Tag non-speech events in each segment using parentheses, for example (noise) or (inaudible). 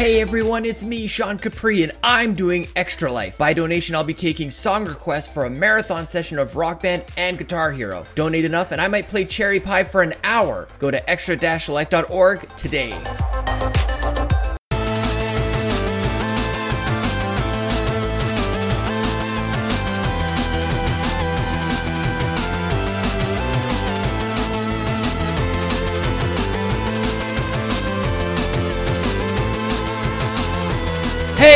Hey everyone, it's me, Sean Capri, and I'm doing Extra Life. By donation, I'll be taking song requests for a marathon session of Rock Band and Guitar Hero. Donate enough, and I might play Cherry Pie for an hour. Go to extra-life.org today. Hey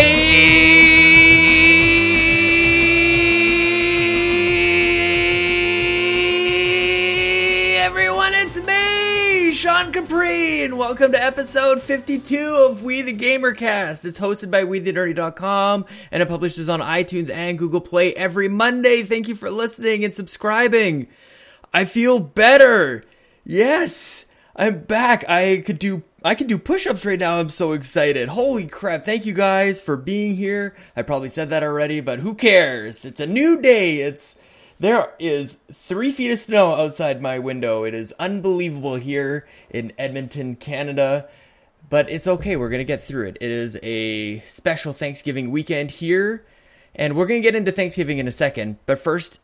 everyone, it's me, Sean Capri, and welcome to episode 52 of We the Gamercast. It's hosted by WeTheNerdy.com and it publishes on iTunes and Google Play every Monday. Thank you for listening and subscribing. I feel better. Yes, I'm back. I could do I can do push-ups right now. I'm so excited. Holy crap. Thank you guys for being here. I probably said that already, but who cares? It's a new day. It's there is three feet of snow outside my window. It is unbelievable here in Edmonton, Canada. But it's okay. We're going to get through it. It is a special Thanksgiving weekend here. And we're going to get into Thanksgiving in a second. But first,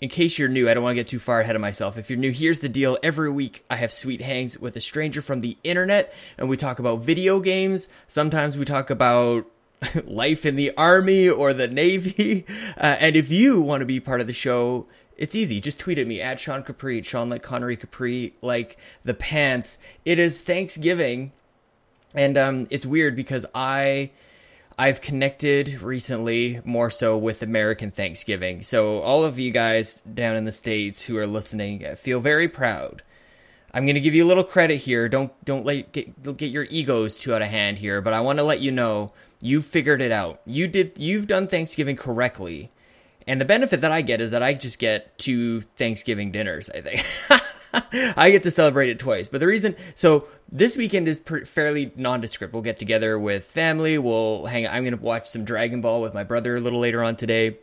in case you're new, I don't want to get too far ahead of myself. If you're new, here's the deal. Every week I have sweet hangs with a stranger from the internet and we talk about video games. Sometimes we talk about (laughs) life in the army or the navy. (laughs) Uh, and if you want to be part of the show, it's easy. Just tweet at me at Sean Capri, Sean like Connery Capri, like the pants. It is Thanksgiving. And um, it's weird because I I've connected recently more so with American Thanksgiving. So all of you guys down in the states who are listening feel very proud. I'm going to give you a little credit here. Don't don't let get get your egos too out of hand here, but I want to let you know you figured it out. You did you've done Thanksgiving correctly. And the benefit that I get is that I just get two Thanksgiving dinners, I think. (laughs) (laughs) I get to celebrate it twice. But the reason, so this weekend is per, fairly nondescript. We'll get together with family. We'll hang. I'm going to watch some Dragon Ball with my brother a little later on today.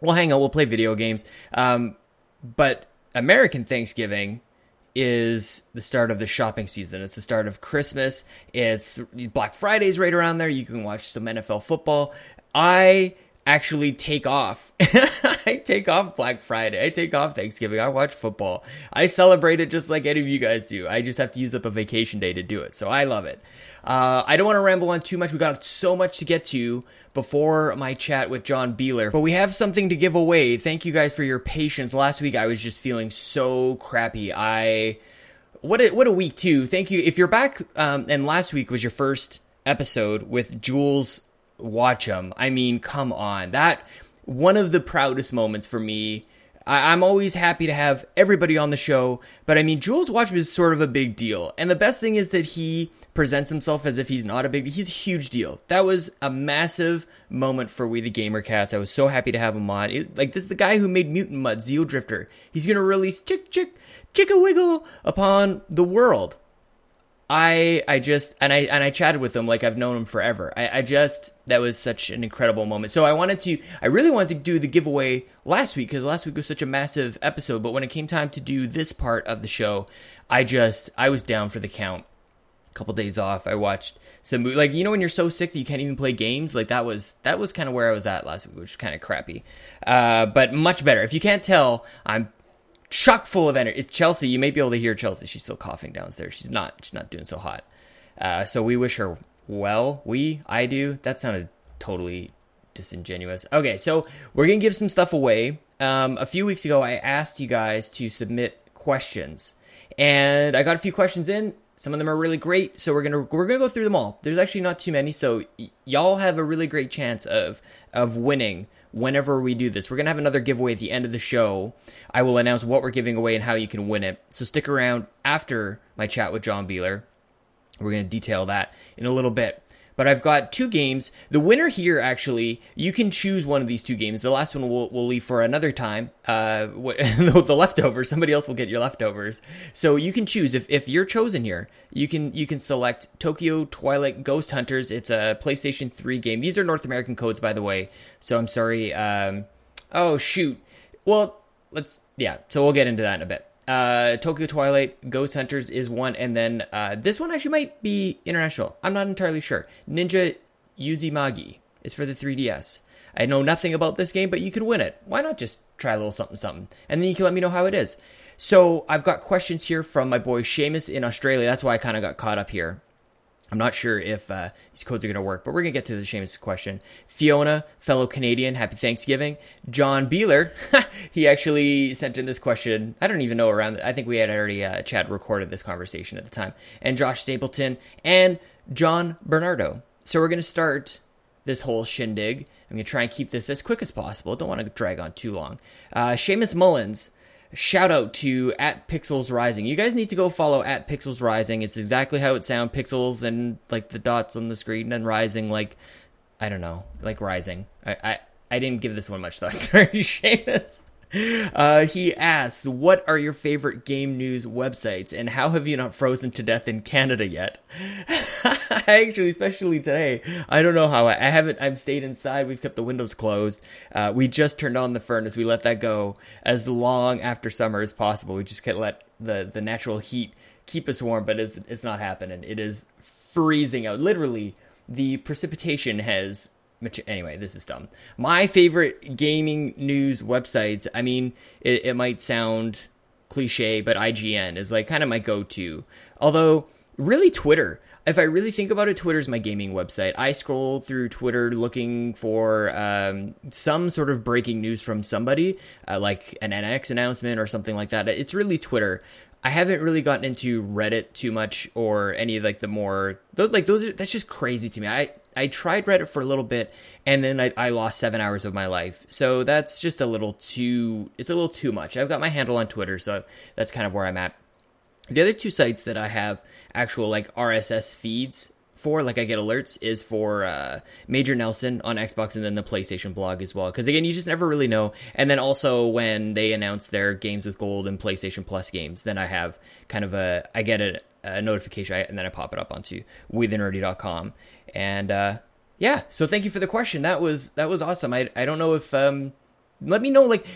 We'll hang out. We'll play video games. Um, but American Thanksgiving is the start of the shopping season. It's the start of Christmas. It's Black Friday's right around there. You can watch some NFL football. I actually take off. (laughs) I take off Black Friday. I take off Thanksgiving. I watch football. I celebrate it just like any of you guys do. I just have to use up a vacation day to do it. So I love it. Uh, I don't want to ramble on too much. We got so much to get to before my chat with John Beeler, but we have something to give away. Thank you guys for your patience. Last week I was just feeling so crappy. I what a, what a week too. Thank you. If you're back, um, and last week was your first episode with Jules Watcham. I mean, come on. That one of the proudest moments for me. I, am always happy to have everybody on the show, but I mean, Jools Watsham is sort of a big deal. And the best thing is that he presents himself as if he's not a big he's a huge deal. That was a massive moment for We the Gamercast. I was so happy to have him on. It, like this is the guy who made Mutant Mudds, Zeal Drifter. He's gonna release Chick Chick Chicka Wiggle upon the world. I I just and I and I chatted with him like I've known him forever. I, I just that was such an incredible moment. So I wanted to I really wanted to do the giveaway last week because last week was such a massive episode. But when it came time to do this part of the show, I just I was down for the count. A couple days off, I watched some movie. like you know when you're so sick that you can't even play games. Like that was that was kind of where I was at last week, which was kind of crappy. Uh, but much better. If you can't tell, I'm chock full of energy. It's Chelsea. You may be able to hear Chelsea. She's still coughing downstairs. She's not. She's not doing so hot. Uh, so we wish her well. We, I do. That sounded totally disingenuous. Okay, so we're gonna give some stuff away. Um, a few weeks ago, I asked you guys to submit questions, and I got a few questions in. Some of them are really great, so we're gonna we're gonna go through them all. There's actually not too many, so y- y'all have a really great chance of of winning whenever we do this. We're going to have another giveaway at the end of the show. I will announce what we're giving away and how you can win it. So stick around after my chat with John Beeler. We're going to detail that in a little bit. But I've got two games. The winner here, actually, you can choose one of these two games. The last one we'll, we'll leave for another time. Uh, (laughs) the leftovers, somebody else will get your leftovers. So you can choose if, if you're chosen here. You can you can select Tokyo Twilight Ghost Hunters. It's a PlayStation 3 game. These are North American codes, by the way. So I'm sorry. Um, oh shoot. Well, let's yeah. So we'll get into that in a bit. Uh, Tokyo Twilight, Ghost Hunters is one, and then uh, this one actually might be international. I'm not entirely sure. Ninja Yuzimagi is for the 3DS. I know nothing about this game, but you can win it. Why not just try a little something, something, and then you can let me know how it is. So I've got questions here from my boy Seamus in Australia. That's why I kind of got caught up here. I'm not sure if uh, these codes are going to work, but we're going to get to the Seamus question. Fiona, fellow Canadian, happy Thanksgiving. John Beeler, (laughs) he actually sent in this question. I don't even know around. I think we had already uh, Chad recorded this conversation at the time. And Josh Stapleton and John Bernardo. So we're going to start this whole shindig. I'm going to try and keep this as quick as possible. Don't want to drag on too long. Uh, Seamus Mullins shout out to at Pixels Rising. You guys need to go follow at Pixels Rising. It's exactly how it sounds. Pixels and like the dots on the screen and rising like I don't know, like rising. I I, I didn't give this one much thought. (laughs) Sorry, Seamus. (laughs) Uh, he asks, "What are your favorite game news websites, and how have you not frozen to death in Canada yet?" (laughs) Actually, especially today, I don't know how. I, I, haven't. I've stayed inside. We've kept the windows closed. Uh, we just turned on the furnace. We let that go as long after summer as possible. We just can't let the the natural heat keep us warm, but it's it's not happening. It is freezing out. Literally, the precipitation has anyway, this is dumb. My favorite gaming news websites. I mean, it, it might sound cliche, but IGN is like kind of my go-to. Although, really, Twitter. If I really think about it, Twitter's my gaming website. I scroll through Twitter looking for um, some sort of breaking news from somebody, uh, like an NX announcement or something like that. It's really Twitter. I haven't really gotten into Reddit too much or any of like the more those like those are, that's just crazy to me. I I tried Reddit for a little bit and then I, I lost seven hours of my life. So that's just a little too it's a little too much. I've got my handle on Twitter, so that's kind of where I'm at. The other two sites that I have actual like RSS feeds for, like I get alerts, is for uh, Major Nelson on Xbox and then the PlayStation blog as well. Because again, you just never really know. And then also when they announce their games with gold and PlayStation Plus games, then I have kind of a I get a, a notification and then I pop it up onto WeTheNerdy.com. And uh, yeah, so thank you for the question. That was that was awesome. I I don't know if um let me know like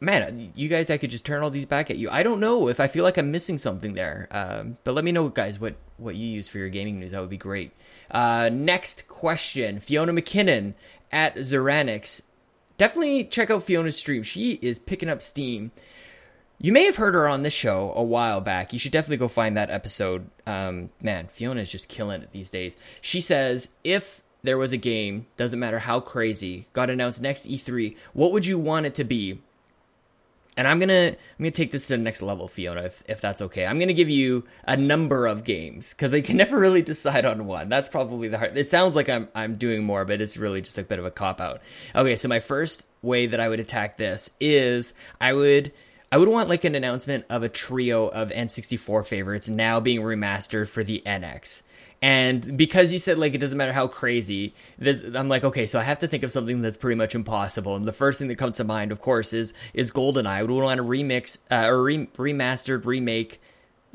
man you guys i could just turn all these back at you. I don't know if i feel like i'm missing something there. Um, but let me know guys what what you use for your gaming news. That would be great. Uh, next question. Fiona mckinnon at zeranix definitely check out fiona's stream. She is picking up steam you may have heard her on this show a while back. You should definitely go find that episode. Um, man, Fiona is just killing it these days. She says, if there was a game, doesn't matter how crazy, got announced next E3, what would you want it to be? And I'm gonna I'm gonna take this to the next level, Fiona, if, if that's okay. I'm gonna give you a number of games because I can (laughs) never really decide on one. That's probably the hard. It sounds like I'm I'm doing more, but it's really just a bit of a cop out. Okay, so my first way that I would attack this is I would I would want like an announcement of a trio of N64 favorites now being remastered for the NX. And because you said like it doesn't matter how crazy, this, I'm like, okay, so I have to think of something that's pretty much impossible. And the first thing that comes to mind, of course, is is GoldenEye. I would want a remix, uh, or re- remastered remake,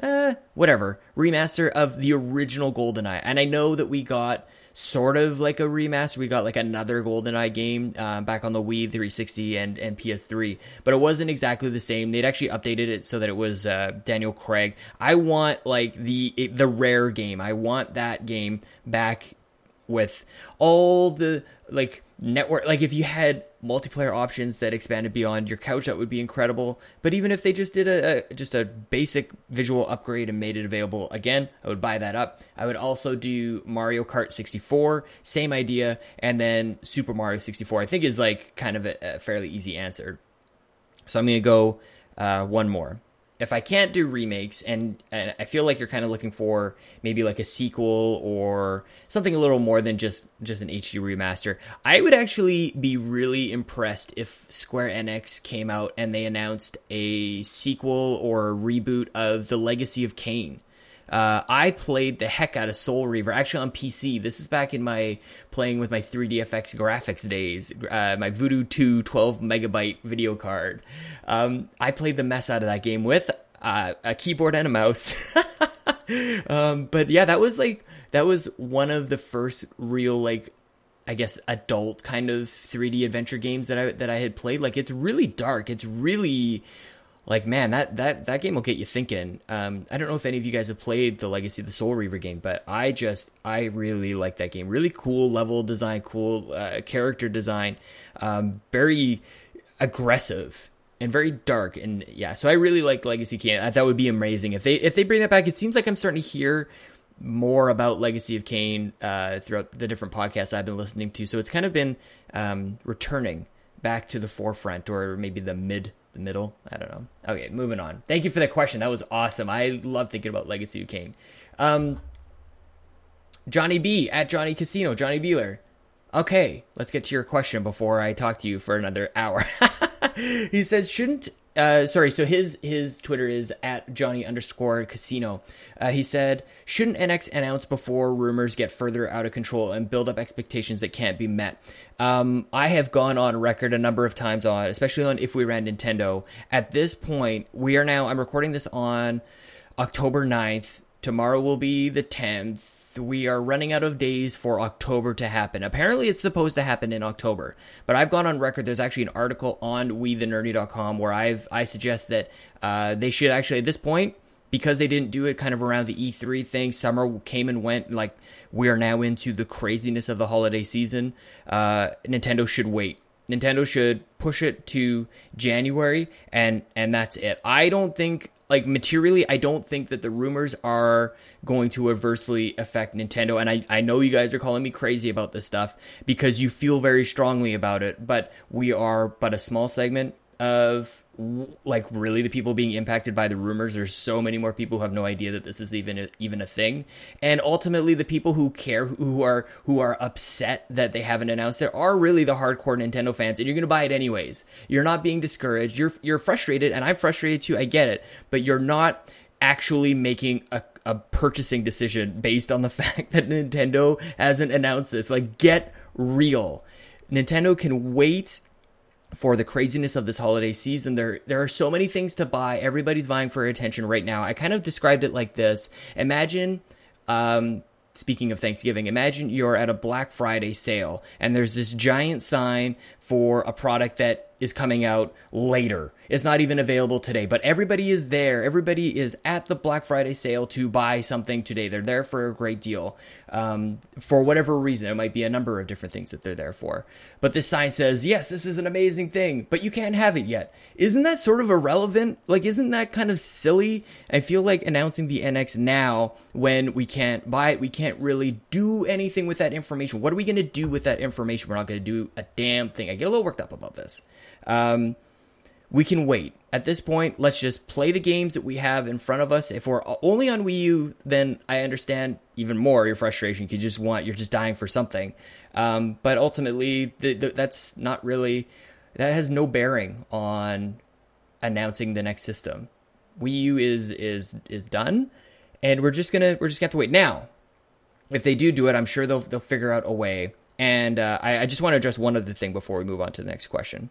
uh, whatever, remaster of the original GoldenEye. And I know that we got sort of like a remaster. We got like another GoldenEye game uh, back on the Wii 360 and, and PS3, but it wasn't exactly the same. They'd actually updated it so that it was uh, Daniel Craig. I want like the the rare game. I want that game back with all the like network like if you had multiplayer options that expanded beyond your couch that would be incredible. But even if they just did a, a, just a basic visual upgrade and made it available again i would buy that up. I would also do mario kart 64 same idea. And then super mario 64 i think is like kind of a, a fairly easy answer. So i'm gonna go uh, one more if I can't do remakes, and, and I feel like you're kind of looking for maybe like a sequel or something a little more than just just an HD remaster, I would actually be really impressed if Square Enix came out and they announced a sequel or a reboot of The Legacy of Kain. Uh, I played the heck out of Soul Reaver, actually on PC. This is back in my playing with my 3DFX graphics days, uh, my Voodoo 2 12 megabyte video card. Um, I played the mess out of that game with uh, a keyboard and a mouse. (laughs) um, but yeah, that was like, that was one of the first real, like, I guess adult kind of 3D adventure games that I that I had played. Like it's really dark. It's really like man, that that that game will get you thinking. Um, I don't know if any of you guys have played the Legacy of the Soul Reaver game, but I just I really like that game. Really cool level design, cool uh, character design, um, very aggressive and very dark. And yeah, so I really like Legacy of Kain. That would be amazing if they if they bring that back. It seems like I'm starting to hear more about Legacy of Kain uh, throughout the different podcasts I've been listening to. So it's kind of been um, returning back to the forefront or maybe the mid the middle. I don't know. Okay, moving on. Thank you for that question. That was awesome. I love thinking about Legacy of Kain. Um, Johnny B at Johnny Casino, Johnny Beeler. Okay, let's get to your question before I talk to you for another hour. (laughs) he says, shouldn't uh, sorry, so his his Twitter is at Johnny underscore Casino. Uh, he said, "Shouldn't NX announce before rumors get further out of control and build up expectations that can't be met?" Um, I have gone on record a number of times on, especially on if we ran Nintendo. At this point, we are now. I'm recording this on October 9th. Tomorrow will be the 10th we are running out of days for October to happen. Apparently, it's supposed to happen in October, but I've gone on record. There's actually an article on WeTheNerdy.com where I've I suggest that uh, they should actually at this point because they didn't do it kind of around the E3 thing. Summer came and went. Like we are now into the craziness of the holiday season. Uh, Nintendo should wait. Nintendo should push it to January, and and that's it. I don't think like materially, I don't think that the rumors are going to adversely affect Nintendo. And I, I know you guys are calling me crazy about this stuff because you feel very strongly about it, but we are but a small segment of like really the people being impacted by the rumors. There's so many more people who have no idea that this is even a, even a thing. And ultimately the people who care who are who are upset that they haven't announced it are really the hardcore Nintendo fans and you're going to buy it anyways. You're not being discouraged. You're you're frustrated and I'm frustrated too I get it. But you're not actually making a a purchasing decision based on the (laughs) fact that Nintendo hasn't announced this. Like get real. Nintendo can wait for the craziness of this holiday season. There there are so many things to buy. Everybody's vying for attention right now. I kind of described it like this. Imagine um, speaking of Thanksgiving, imagine you're at a Black Friday sale and there's this giant sign for a product that is coming out later. It's not even available today, but everybody is there. Everybody is at the Black Friday sale to buy something today. They're there for a great deal. Um, for whatever reason, it might be a number of different things that they're there for. But this sign says, yes, this is an amazing thing, but you can't have it yet. Isn't that sort of irrelevant? Like, isn't that kind of silly? I feel like announcing the NX now when we can't buy it, we can't really do anything with that information. What are we going to do with that information? We're not going to do a damn thing. I get a little worked up about this. Um, we can wait. At this point, let's just play the games that we have in front of us. If we're only on Wii U, then I understand even more your frustration. You just want, you're just dying for something. Um, but ultimately, the, the, that's not really, that has no bearing on announcing the next system. Wii U is is is done, and we're just gonna we're just gonna have to wait. Now, if they do do it, I'm sure they'll they'll figure out a way. And uh, I, I, just want to address one other thing before we move on to the next question.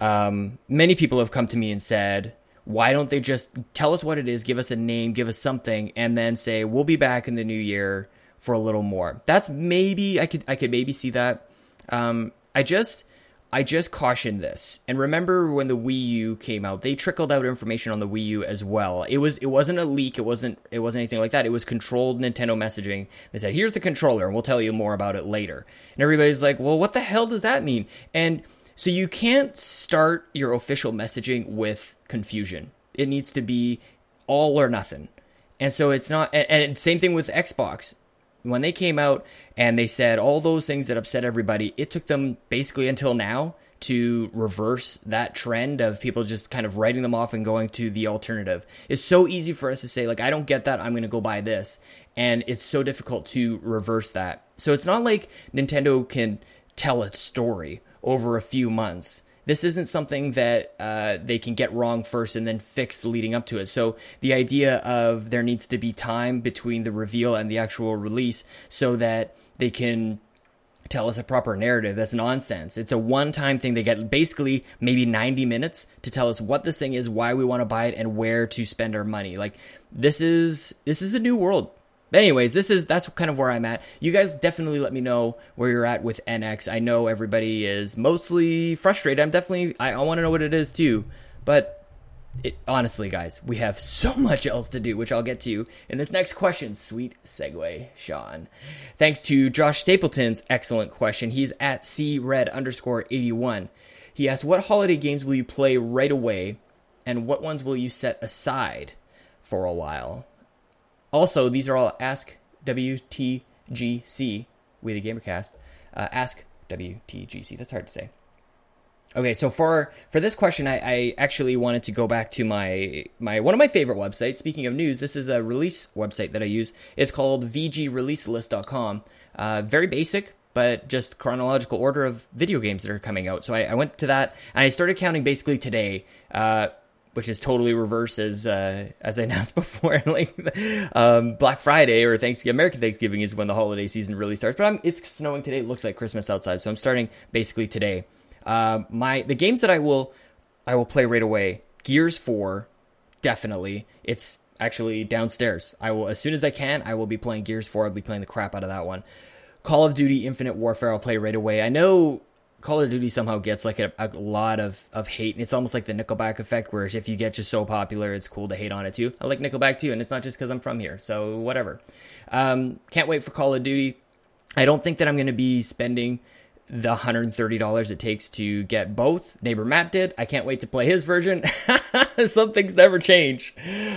Um, many people have come to me and said, why don't they just tell us what it is, give us a name, give us something, and then say we'll be back in the new year for a little more. That's maybe I could I could maybe see that. Um, I just I just caution this. And remember when the Wii U came out, they trickled out information on the Wii U as well. It was it wasn't a leak, it wasn't it wasn't anything like that. It was controlled Nintendo messaging. They said, "Here's the controller, and we'll tell you more about it later." And everybody's like, "Well, what the hell does that mean?" And so you can't start your official messaging with confusion. It needs to be all or nothing. And so it's not, and, and same thing with Xbox. When they came out and they said all those things that upset everybody, it took them basically until now to reverse that trend of people just kind of writing them off and going to the alternative. It's so easy for us to say, like, I don't get that, I'm going to go buy this. And it's so difficult to reverse that. So it's not like Nintendo can tell its story over a few months. This isn't something that uh, they can get wrong first and then fix leading up to it. So the idea of there needs to be time between the reveal and the actual release so that they can tell us a proper narrative. That's nonsense. It's a one time thing. They get basically maybe 90 minutes to tell us what this thing is, why we want to buy it, and where to spend our money. Like this is this is a new world. But anyways, this is that's kind of where I'm at. You guys definitely let me know where you're at with NX. I know everybody is mostly frustrated. I'm definitely I, I want to know what it is too. But it, honestly, guys, we have so much else to do, which I'll get to in this next question. Sweet segue, Sean. Thanks to Josh Stapleton's excellent question. He's at cred underscore 81. He asked, What holiday games will you play right away, and what ones will you set aside for a while? Also, these are all Ask WTGC, We the Gamercast. Uh, ask WTGC. That's hard to say. Okay, so for for this question, I, I, actually wanted to go back to my my one of my favorite websites. Speaking of news, this is a release website that I use. It's called VGReleaseList.com. Uh, very basic, but just chronological order of video games that are coming out. So I, I went to that and I started counting basically today. Uh, which is totally reverse as uh, as I (laughs) announced before. (laughs) like um, Black Friday or Thanksgiving, American Thanksgiving is when the holiday season really starts. But I'm, it's snowing today. It looks like Christmas outside, so I'm starting basically today. Uh, my the games that I will I will play right away. Gears Four, definitely. It's actually downstairs. I will as soon as I can. I will be playing Gears Four. I'll be playing the crap out of that one. Call of Duty Infinite Warfare. I'll play right away. I know Call of Duty somehow gets like a, a, lot of, of hate. And it's almost like the Nickelback effect, where if you get just so popular, it's cool to hate on it too. I like Nickelback too, and it's not just because I'm from here. So whatever. Um, can't wait for Call of Duty. I don't think that I'm going to be spending the $130 it takes to get both. Neighbor Matt did. I can't wait to play his version. (laughs) Some things never change.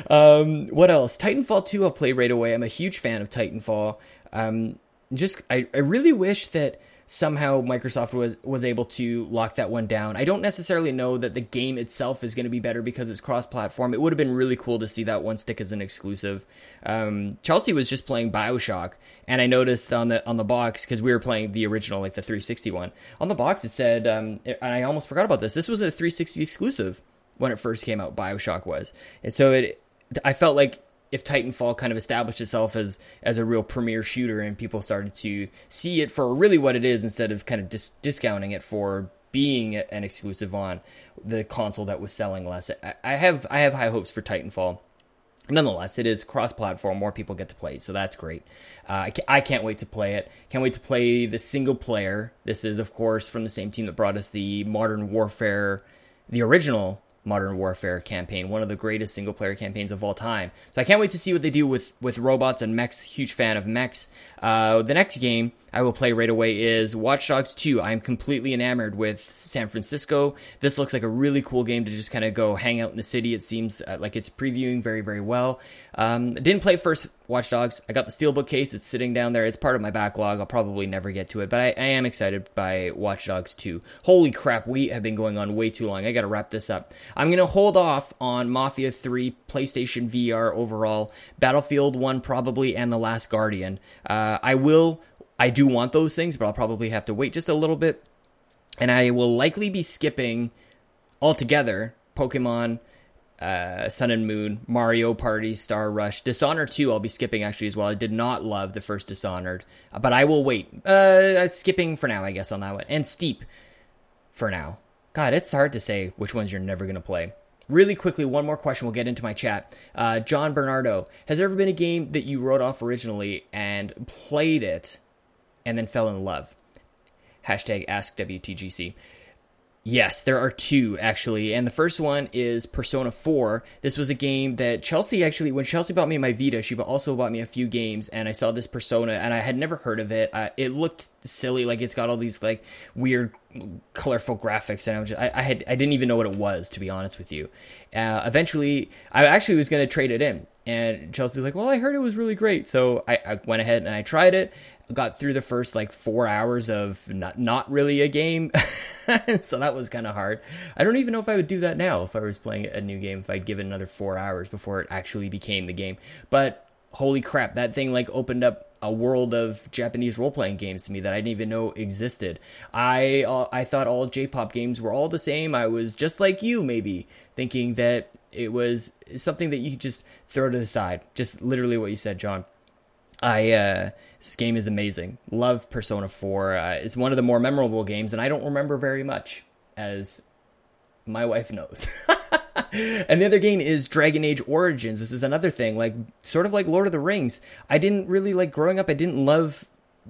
Um, what else? Titanfall 2 I'll play right away. I'm a huge fan of Titanfall. Um, just, I, I really wish that somehow Microsoft was was able to lock that one down. I don't necessarily know that the game itself is going to be better because it's cross-platform. It would have been really cool to see that one stick as an exclusive. Um, Chelsea was just playing Bioshock, and I noticed on the on the box because we were playing the original, like the 360 one. On the box, it said, um, and I almost forgot about this. This was a 360 exclusive when it first came out. Bioshock was, and so it. I felt like if Titanfall kind of established itself as as a real premier shooter and people started to see it for really what it is instead of kind of dis- discounting it for being an exclusive on the console that was selling less. I have I have high hopes for Titanfall. Nonetheless, it is cross-platform. More people get to play, so that's great. Uh, I, I can't wait to play it. Can't wait to play the single player. This is, of course, from the same team that brought us the Modern Warfare, the original Modern Warfare campaign, one of the greatest single player campaigns of all time. So I can't wait to see what they do with with robots and mechs. Huge fan of mechs. Uh, the next game I will play right away is Watch Dogs 2. I'm completely enamored with San Francisco. This looks like a really cool game to just kind of go hang out in the city. It seems uh, like it's previewing very, very well. Um, didn't play first Watch Dogs. I got the Steelbook case. It's sitting down there. It's part of my backlog. I'll probably never get to it, but I, I am excited by Watch Dogs 2. Holy crap, we have been going on way too long. I got to wrap this up. I'm going to hold off on Mafia 3, PlayStation VR overall, Battlefield 1 probably, and The Last Guardian. Uh, I will. I do want those things, but I'll probably have to wait just a little bit. And I will likely be skipping altogether Pokemon uh, Sun and Moon, Mario Party, Star Rush, Dishonored 2, I'll be skipping actually as well. I did not love the first Dishonored, but I will wait. Uh, skipping for now, I guess, on that one. And Steep for now. God, it's hard to say which ones you're never going to play. Really quickly, one more question. We'll get into my chat. Uh, John Bernardo, has there ever been a game that you wrote off originally and played it and then fell in love? Hashtag Ask WTGC. Yes, there are two actually, and the first one is Persona 4. This was a game that Chelsea actually, when Chelsea bought me my Vita, she also bought me a few games, and I saw this Persona, and I had never heard of it. It looked silly, like it's got all these like weird, colorful graphics, and I was just, I, I had, I didn't even know what it was to be honest with you. Uh, eventually, I actually was going to trade it in, and Chelsea's like, "Well, I heard it was really great," so I, I went ahead and I tried it got through the first like four hours of not not really a game, (laughs) so that was kind of hard. I don't even know if I would do that now if I was playing a new game. If I'd give it another four hours before it actually became the game, but holy crap, that thing like opened up a world of Japanese role playing games to me that I didn't even know existed. I uh, I thought all J-pop games were all the same. I was just like you, maybe thinking that it was something that you could just throw to the side. Just literally what you said, John. I uh, this game is amazing. Love Persona 4. Uh, it's one of the more memorable games, and I don't remember very much, as my wife knows. (laughs) and the other game is Dragon Age Origins. This is another thing, like sort of like Lord of the Rings. I didn't really like growing up. I didn't love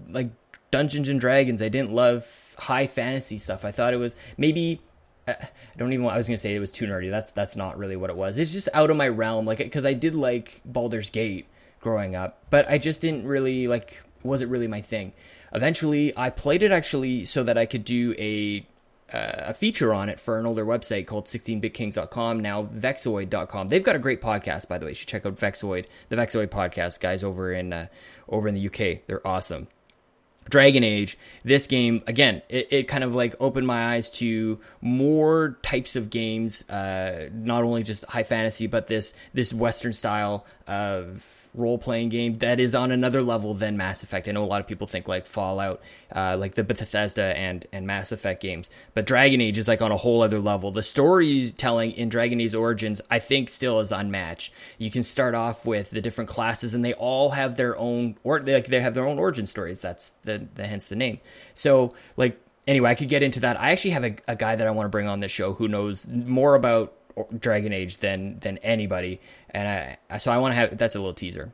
like Dungeons and Dragons. I didn't love high fantasy stuff. I thought it was maybe I don't even. I was gonna say it was too nerdy. That's that's not really what it was. It's just out of my realm. Like because I did like Baldur's Gate growing up, but I just didn't really like. Wasn't really my thing. Eventually, I played it actually so that I could do a uh, a feature on it for an older website called 16bitkings.com, now vexoid.com. They've got a great podcast, by the way. You should check out Vexoid, the Vexoid podcast, guys over in uh, over in the UK. They're awesome. Dragon Age, this game again, it, it, kind of like opened my eyes to more types of games, uh, not only just high fantasy, but this this Western style of role playing game that is on another level than Mass Effect. I know a lot of people think like Fallout, uh, like the Bethesda and and Mass Effect games, but Dragon Age is like on a whole other level. The storytelling in Dragon Age Origins, I think, still is unmatched. You can start off with the different classes, and they all have their own or they, like they have their own origin stories. That's the, the hence the name. So like anyway, I could get into that. I actually have a, a guy that I want to bring on this show who knows more about Dragon Age than than anybody, and I so I want to have that's a little teaser.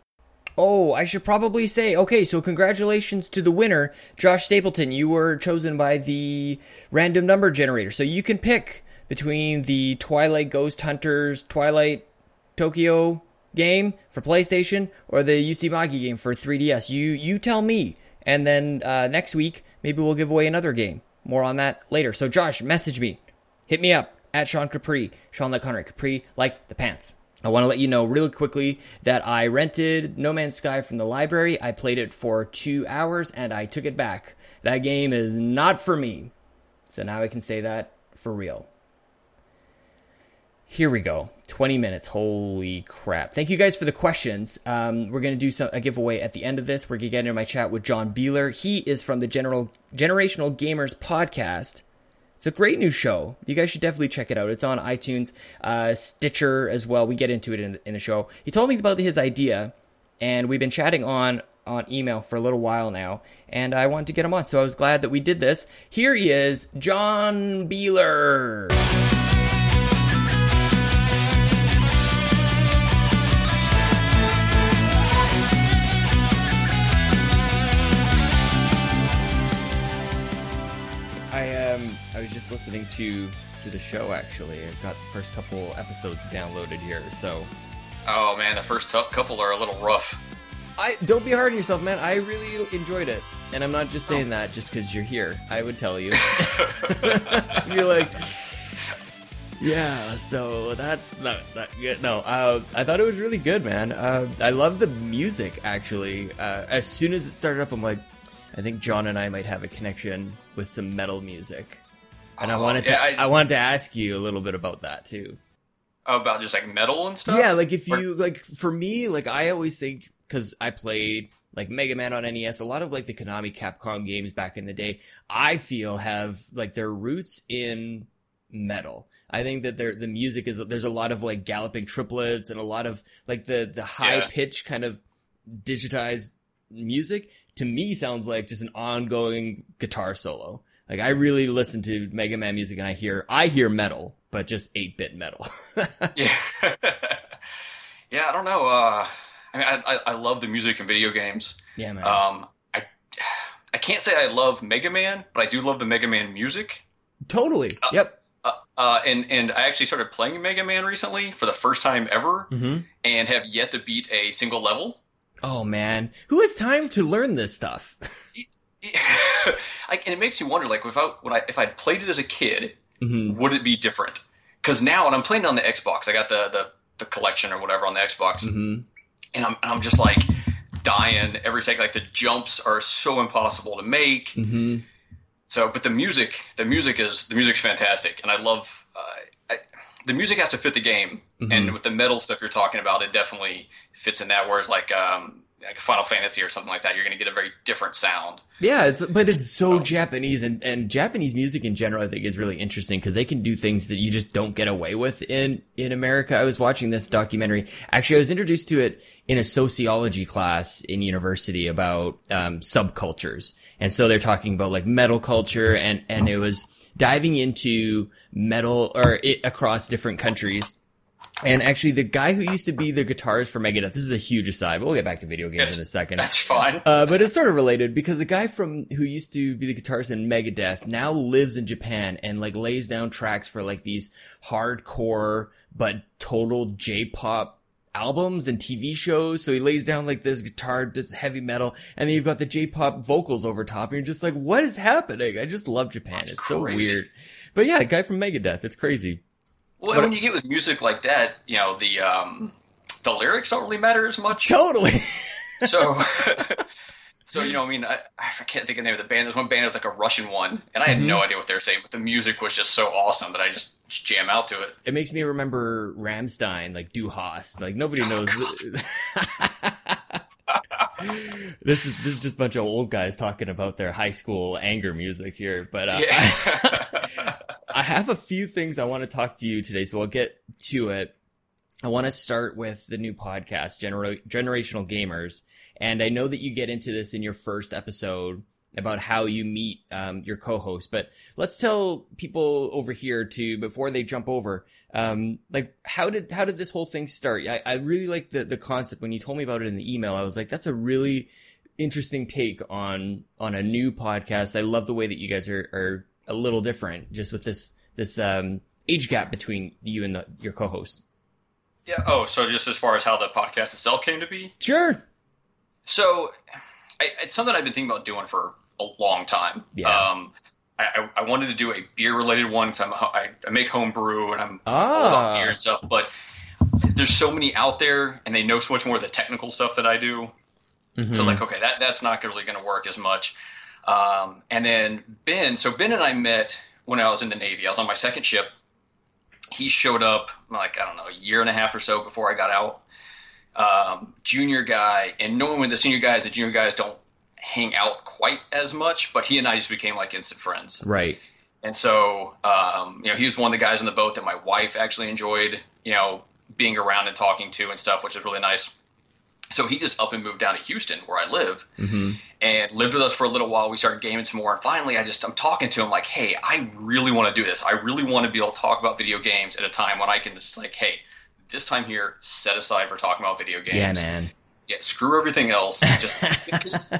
Oh, I should probably say, okay, so congratulations to the winner, Josh Stapleton. You were chosen by the random number generator. So you can pick between the Twilight Ghost Hunters Twilight Tokyo game for PlayStation or the Magi game for 3DS. You you tell me. And then uh, next week, maybe we'll give away another game. More on that later. So Josh, message me. Hit me up at Sean Capri. Sean like Connery. Capri like the pants. I want to let you know really quickly that I rented No Man's Sky from the library. I played it for two hours and I took it back. That game is not for me. So now I can say that for real. Here we go. 20 minutes. Holy crap. Thank you guys for the questions. Um, we're going to do some, a giveaway at the end of this. We're going to get into my chat with John Beeler. He is from the General Generational Gamers podcast. It's a great new show. You guys should definitely check it out. It's on iTunes, uh, Stitcher as well. We get into it in, in the show. He told me about his idea, and we've been chatting on on email for a little while now, and I wanted to get him on. So I was glad that we did this. Here he is, John Beeler. Listening to to the show. Actually, I've got the first couple episodes downloaded here. So, oh man, the first t- couple are a little rough. I don't be hard on yourself, man. I really enjoyed it, and I'm not just saying oh. that just because you're here. I would tell you, (laughs) (laughs) be like, yeah. So that's not that good. No, uh, I thought it was really good, man. Uh, I love the music. Actually, uh, as soon as it started up, I'm like, I think John and I might have a connection with some metal music and I oh, wanted to yeah, I, I, wanted to ask you a little bit about that too. Oh, about just like metal and stuff. Yeah, like if you like for me, like I always think because I played like Mega Man on NES, a lot of like the Konami Capcom games back in the day, I feel have like their roots in metal. I think that there the music is there's a lot of like galloping triplets and a lot of like the the high yeah. pitch kind of digitized music to me sounds like just an ongoing guitar solo. Like I really listen to Mega Man music and I hear I hear metal, but just eight bit metal. (laughs) yeah, (laughs) yeah. I don't know. Uh, I mean, I, I love the music in video games. Yeah, man. Um, I I can't say I love Mega Man, but I do love the Mega Man music. Totally. Uh, yep. Uh, uh, and and I actually started playing Mega Man recently for the first time ever, mm-hmm. and have yet to beat a single level. Oh man, who has time to learn this stuff? (laughs) I, and it makes you wonder, like, if I, when I if I'd played it as a kid, mm-hmm. would it be different? Because now, when I'm playing it on the Xbox, I got the the, the collection or whatever on the Xbox, mm-hmm. and I'm and I'm just like dying every second. Like the jumps are so impossible to make. Mm-hmm. So, but the music, the music is the music's fantastic, and I love. Uh, I, the music has to fit the game, mm-hmm. and with the metal stuff you're talking about, it definitely fits in that. Whereas, like, um, like Final Fantasy or something like that, you're going to get a very different sound. Yeah, it's, but it's so, Japanese and, and Japanese music in general, I think is really interesting because they can do things that you just don't get away with in, in America. I was watching this documentary. Actually, I was introduced to it in a sociology class in university about, um, subcultures. And so they're talking about like metal culture and, and it was diving into metal or it across different countries And actually, the guy who used to be the guitarist for Megadeth, this is a huge aside, but we'll get back to video games in a second. That's fine. Uh, but it's sort of related because the guy from, who used to be the guitarist in Megadeth now lives in Japan and like lays down tracks for like these hardcore, but total J-pop albums and TV shows. So he lays down like this guitar, this heavy metal, and then you've got the J-pop vocals over top, and you're just like, what is happening? I just love Japan. That's it's so weird. But yeah, the guy from Megadeth, it's crazy. Well, But- when you get with music like that, you know the um, the lyrics don't really matter as much. Totally. (laughs) So, (laughs) so you know, I mean, I, I can't think of the name of the band. There's one band that was like a Russian one, and I had Mm-hmm. no idea what they were saying, but the music was just so awesome that I just, just jam out to it. it makes me remember Rammstein, like Du Hast. Like nobody knows. (laughs) this is this is just a bunch of old guys talking about their high school anger music here. But uh, Yeah. (laughs) I have a few things I want to talk to you today, so I'll get to it. I want to start with the new podcast, Gener- Generational Gamers, and I know that you get into this in your first episode about how you meet um, your co-host, but let's tell people over here to before they jump over, um, like how did how did this whole thing start? I, I really like the the concept when you told me about it in the email. I was like, that's a really interesting take on on a new podcast. I love the way that you guys are are a little different, just with this this um, age gap between you and the, your co-host. yeah. Oh, so just as far as how the podcast itself came to be, Sure. so I, it's something I've been thinking about doing for a long time. Yeah. Um, I, I wanted to do a beer related one because I'm I, I make home brew and I'm all Ah. about beer and stuff, but there's so many out there and they know so much more of the technical stuff that I do. Mhm. So like, okay, that that's not really going to work as much. Um, and then Ben, so Ben and I met when I was in the Navy. I was on my second ship. He showed up like I don't know a year and a half or so before I got out. Um, junior guy, and knowing the senior guys and junior guys don't hang out quite as much, but he and I just became like instant friends. right. And so, um, you know, he was one of the guys on the boat that my wife actually enjoyed, you know, being around and talking to and stuff, which is really nice. So he just up and moved down to Houston, where I live, hmm and lived with us for a little while. We started gaming some more, and finally, I just I'm talking to him like, "Hey, I really want to do this. I really want to be able to talk about video games at a time when I can just like, hey, this time here set aside for talking about video games. Yeah, man. Yeah, screw everything else. (laughs) Just because,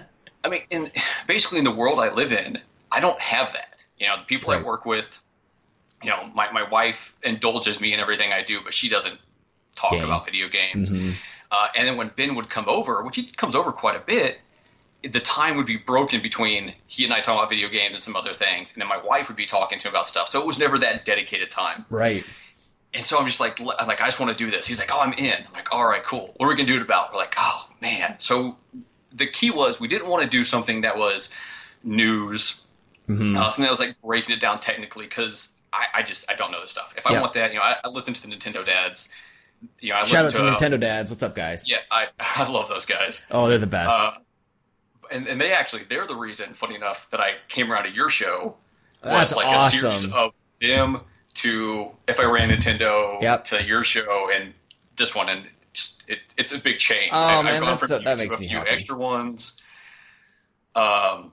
I mean, in basically in the world I live in, I don't have that. You know, the people I work with, you know, my my wife indulges me in everything I do, but she doesn't talk Game. about video games. Mhm. Uh, and then when Ben would come over, which he comes over quite a bit, the time would be broken between he and I talking about video games and some other things, and then my wife would be talking to him about stuff. So it was never that dedicated time. Right. And so I'm just like, I'm like, I just want to do this. He's like, oh, I'm in. I'm like, all right, cool. What are we gonna do it about? We're like, oh man. So the key was we didn't want to do something that was news, hmm uh, something that was like breaking it down technically because I, I just I don't know this stuff. If I Yeah. want that, you know, I, I listen to the Nintendo dads. You know, I Shout out listen to uh, Nintendo dads. What's up, guys? Yeah, I (laughs) I love those guys. Oh, they're the best. Uh, and, and they actually they're the reason, funny enough, that I came around to your show was like awesome. a series of them to if I ran Nintendo Yep. to your show and this one and just it, it's a big change. Oh, I, man, I've gone that's- you that makes a me few happy. extra ones. Um,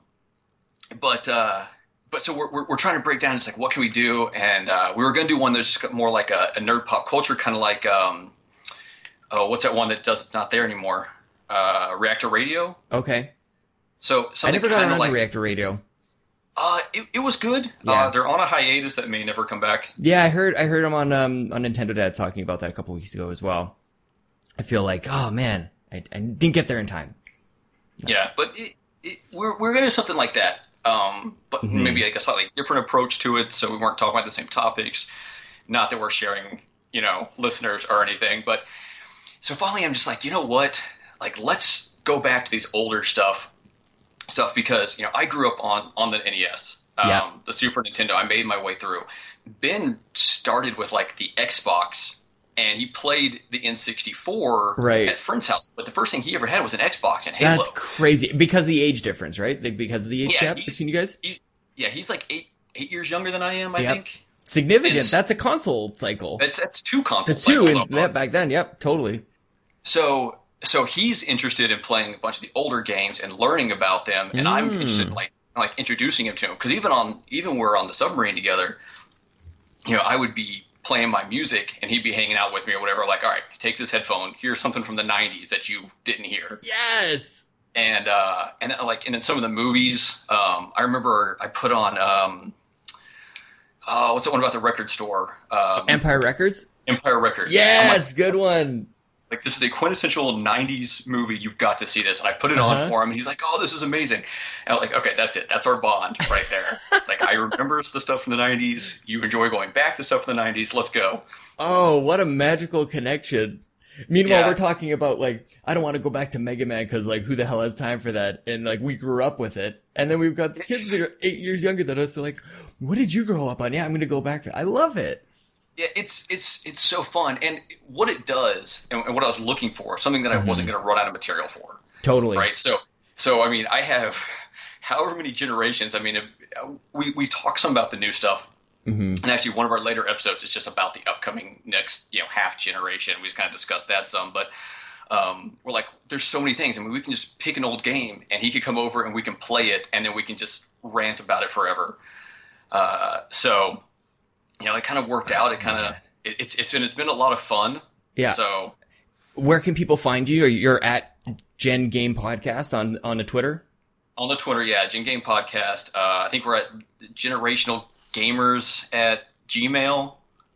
but uh, but so we're, we're, we're trying to break down. It's like what can we do? And uh, we were going to do one that's more like a, a nerd pop culture, kind of like um, oh, what's that one that does not there anymore? Uh, Reactor Radio. okay. So I never got around like to Reactor Radio. Uh, it, it was good. Yeah. Uh, they're on a hiatus that may never come back. Yeah, I heard. I heard him on um on Nintendo Dad talking about that a couple weeks ago as well. I feel like, oh man, I, I didn't get there in time. Yeah, but it, it, we're we're gonna do something like that. Um, but Mhm. maybe like a slightly different approach to it, so we weren't talking about the same topics. Not that we're sharing, you know, listeners or anything, but so finally, I'm just like, you know what? Like, let's go back to these older stuff, stuff because you know I grew up on on the NES, um, Yeah. the Super Nintendo. I made my way through. Ben started with like the Xbox. And he played the N64 Right. at friend's house, but the first thing he ever had was an Xbox and Halo. That's crazy because of the age difference, right? Because of the age Yeah, gap between you guys. He's, yeah, he's like eight eight years younger than I am. I Yep. think Significant. it's- That's a console cycle. that's that's two consoles. That's two. In, on. back then. Yep, totally. So so he's interested in playing a bunch of the older games and learning about them, and I'm Mm. interested in like like introducing him to him because even on even we're on the submarine together, you know, I would be playing my music and he'd be hanging out with me or whatever. Like, all right, take this headphone. Here's something from the '90s that you didn't hear. Yes. And uh, and like, and in some of the movies, um, I remember I put on um, oh, what's the one about the record store? Um, Empire Records. Empire Records. Yes, like, good one. Like this is a quintessential '90s movie. You've got to see this. And I put it uh-huh. on for him, and he's like, "Oh, this is amazing." And I'm like, "Okay, that's it. That's our bond right there." (laughs) like I remember the stuff from the '90s. You enjoy going back to stuff from the '90s. Let's go. Oh, what a magical connection! Meanwhile, yeah. we're talking about like I don't want to go back to Mega Man because like who the hell has time for that? And like we grew up with it, and then we've got the kids that are eight years younger than us. They're like, what did you grow up on? Yeah, I'm going to go back I love it. Yeah, it's it's it's so fun, and what it does, and, what I was looking for, something that I mm-hmm. wasn't going to run out of material for. Totally. Right. So so I mean, I have however many generations. I mean, we we talk some about the new stuff, mm-hmm. and actually one of our later episodes is just about the upcoming next you know half generation. We just kind of discussed that some, but. Um, we're like, there's so many things. I mean, we can just pick an old game, and he could come over and we can play it, and then we can just rant about it forever. Uh, so you know, it kind of worked out. It kind of it, it's it's been it's been a lot of fun. Yeah. So, where can people find you? You're at Gen Game Podcast on on the Twitter. On the Twitter, yeah, Gen Game Podcast. Uh, I think we're at Generational Gamers at Gmail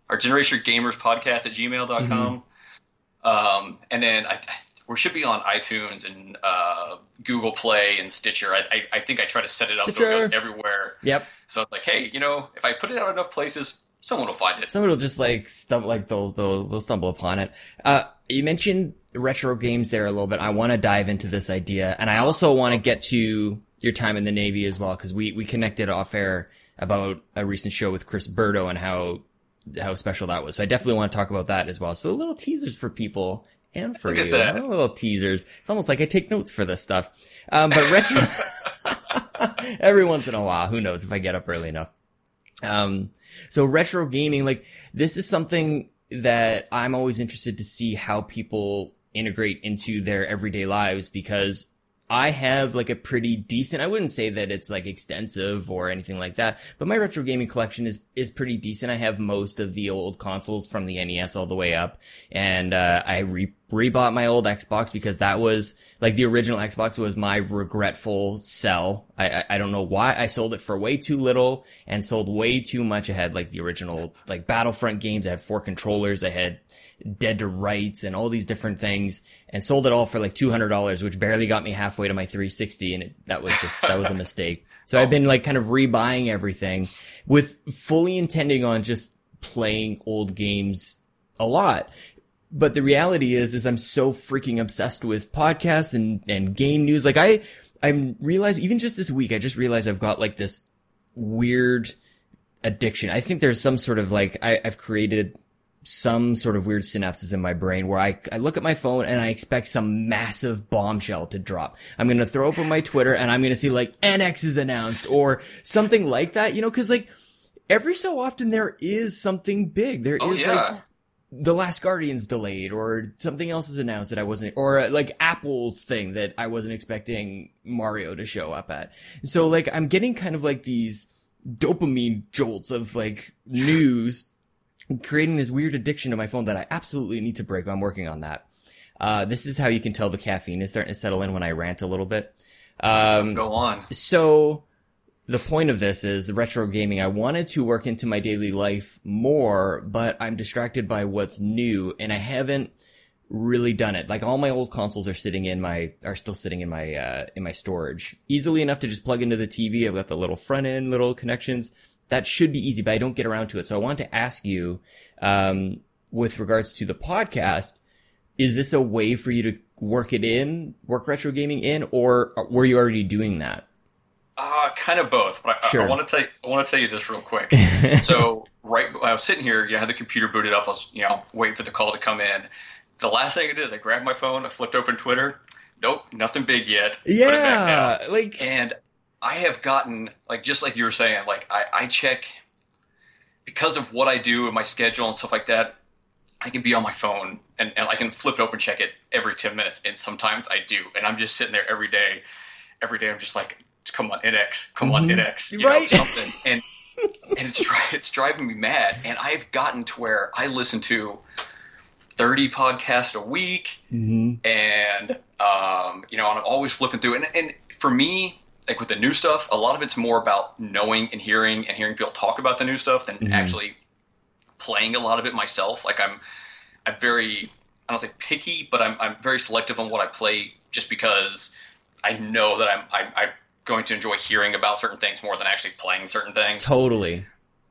or Generation Gamers Podcast at gmail.com. Mm-hmm. Um, and then I, we should be on iTunes and uh, Google Play and Stitcher. I, I, I, think I try to set it Stitcher. up so it goes everywhere. Yep. So it's like, hey, you know, if I put it out enough places, someone will find it. Someone will just like stumble, like they'll, they'll, they'll stumble upon it. Uh, you mentioned retro games there a little bit. I want to dive into this idea and I also want to get to your time in the Navy as well. Cause we, we connected off air about a recent show with Chris Burdo and how, how special that was. So I definitely want to talk about that as well. So little teasers for people and for you. Little teasers. It's almost like I take notes for this stuff. Um, but retro, (laughs) (laughs) every once in a while, who knows if I get up early enough. Um, so retro gaming, like this is something that I'm always interested to see how people integrate into their everyday lives because I have like a pretty decent, I wouldn't say that it's like extensive or anything like that, but my retro gaming collection is, is pretty decent. I have most of the old consoles from the NES all the way up and, uh, I re- rebought my old Xbox because that was like the original Xbox was my regretful sell. I, I, I don't know why I sold it for way too little and sold way too much. I had like the original like Battlefront games. I had four controllers. I had Dead to Rights and all these different things and sold it all for like $200, which barely got me halfway to my 360. And it, that was just, that was a mistake. So I've been like kind of rebuying everything with fully intending on just playing old games a lot. But the reality is, is I'm so freaking obsessed with podcasts and, and game news. Like I, I realize even just this week, I just realized I've got like this weird addiction. I think there's some sort of like, I, I've created some sort of weird synapses in my brain where I, I look at my phone and I expect some massive bombshell to drop. I'm going to throw open my Twitter and I'm going to see like NX is announced or something like that, you know, cause like every so often there is something big. There oh, is yeah. like the Last Guardian's delayed or something else is announced that I wasn't, or like Apple's thing that I wasn't expecting Mario to show up at. So like I'm getting kind of like these dopamine jolts of like news creating this weird addiction to my phone that I absolutely need to break. I'm working on that. Uh, this is how you can tell the caffeine is starting to settle in when I rant a little bit. Um, Go on. So the point of this is retro gaming. I wanted to work into my daily life more, but I'm distracted by what's new and I haven't really done it. Like all my old consoles are sitting in my, are still sitting in my, uh, in my storage easily enough to just plug into the TV. I've got the little front end little connections that should be easy, but I don't get around to it. So I want to ask you, um, with regards to the podcast, is this a way for you to work it in, work retro gaming in, or were you already doing that? Uh, kind of both. But I, sure. I, I want to tell you, I want to tell you this real quick. (laughs) so right, I was sitting here, you know, I had the computer booted up. I was, you know, waiting for the call to come in. The last thing I did is I grabbed my phone, I flipped open Twitter. Nope, nothing big yet. Yeah, like, and I have gotten like just like you were saying, like I, I check because of what I do and my schedule and stuff like that. I can be on my phone and, and I can flip it open, check it every ten minutes, and sometimes I do, and I'm just sitting there every day. Every day, I'm just like, come on, NX, come mm-hmm. on, NX, you right? know, something. (laughs) And and it's it's driving me mad. And I've gotten to where I listen to thirty podcasts a week, Mm-hmm. and um, you know, and I'm always flipping through. And, and for me, like with the new stuff, a lot of it's more about knowing and hearing and hearing people talk about the new stuff than Mhm. actually playing a lot of it myself. Like I'm, I'm very, I don't say picky, but I'm, I'm very selective on what I play just because I know that I'm, I'm, I'm going to enjoy hearing about certain things more than actually playing certain things. Totally.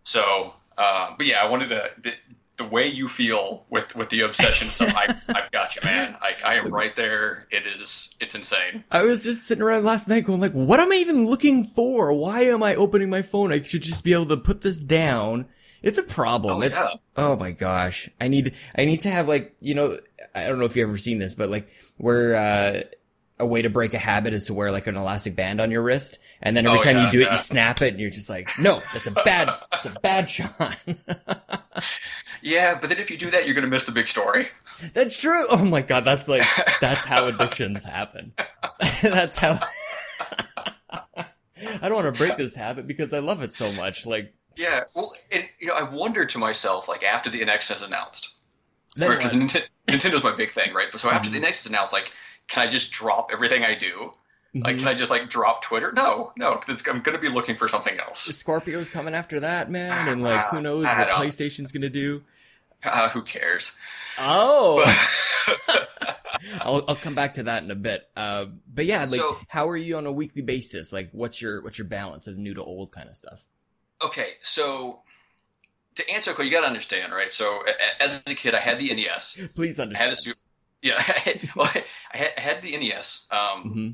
So, uh, but yeah, I wanted to. The, the way you feel with with the obsession stuff, I, (laughs) I've got you, man. I, I am right there. It is, it's insane. I was just sitting around last night going like, what am I even looking for? Why am I opening my phone? I should just be able to put this down. It's a problem. Oh, it's, yeah. oh my gosh. I need, I need to have like, you know, I don't know if you've ever seen this, but like where, uh, a way to break a habit is to wear like an elastic band on your wrist. And then every Oh, time yeah, you do it, you snap it and you're just like, no, that's a bad, that's a bad shot. (laughs) Yeah, but then if you do that, you're gonna miss the big story. That's true. Oh my god, that's like (laughs) that's how addictions happen. (laughs) that's how I don't want to break this habit because I love it so much. Like Yeah, well, and you know, I wondered to myself, like after the NX is announced, because Nintendo's my big thing, right? So after Mhm. the NX is announced, like, can I just drop everything I do? Like, Mhm. can I just like drop Twitter? No, no, because I'm gonna be looking for something else. Scorpio's coming after that, man, and like who (sighs) knows what PlayStation's gonna do. Uh, who cares? Oh, (laughs) (laughs) I'll, I'll come back to that in a bit. Uh, but yeah, like, So- how are you on a weekly basis? Like, what's your what's your balance of new to old kind of stuff? okay, so to answer, you got to understand, right? So as a kid, I had the NES. Please I had understand. a Super. Yeah, (laughs) I had, well, I had, I had the NES. Um, hmm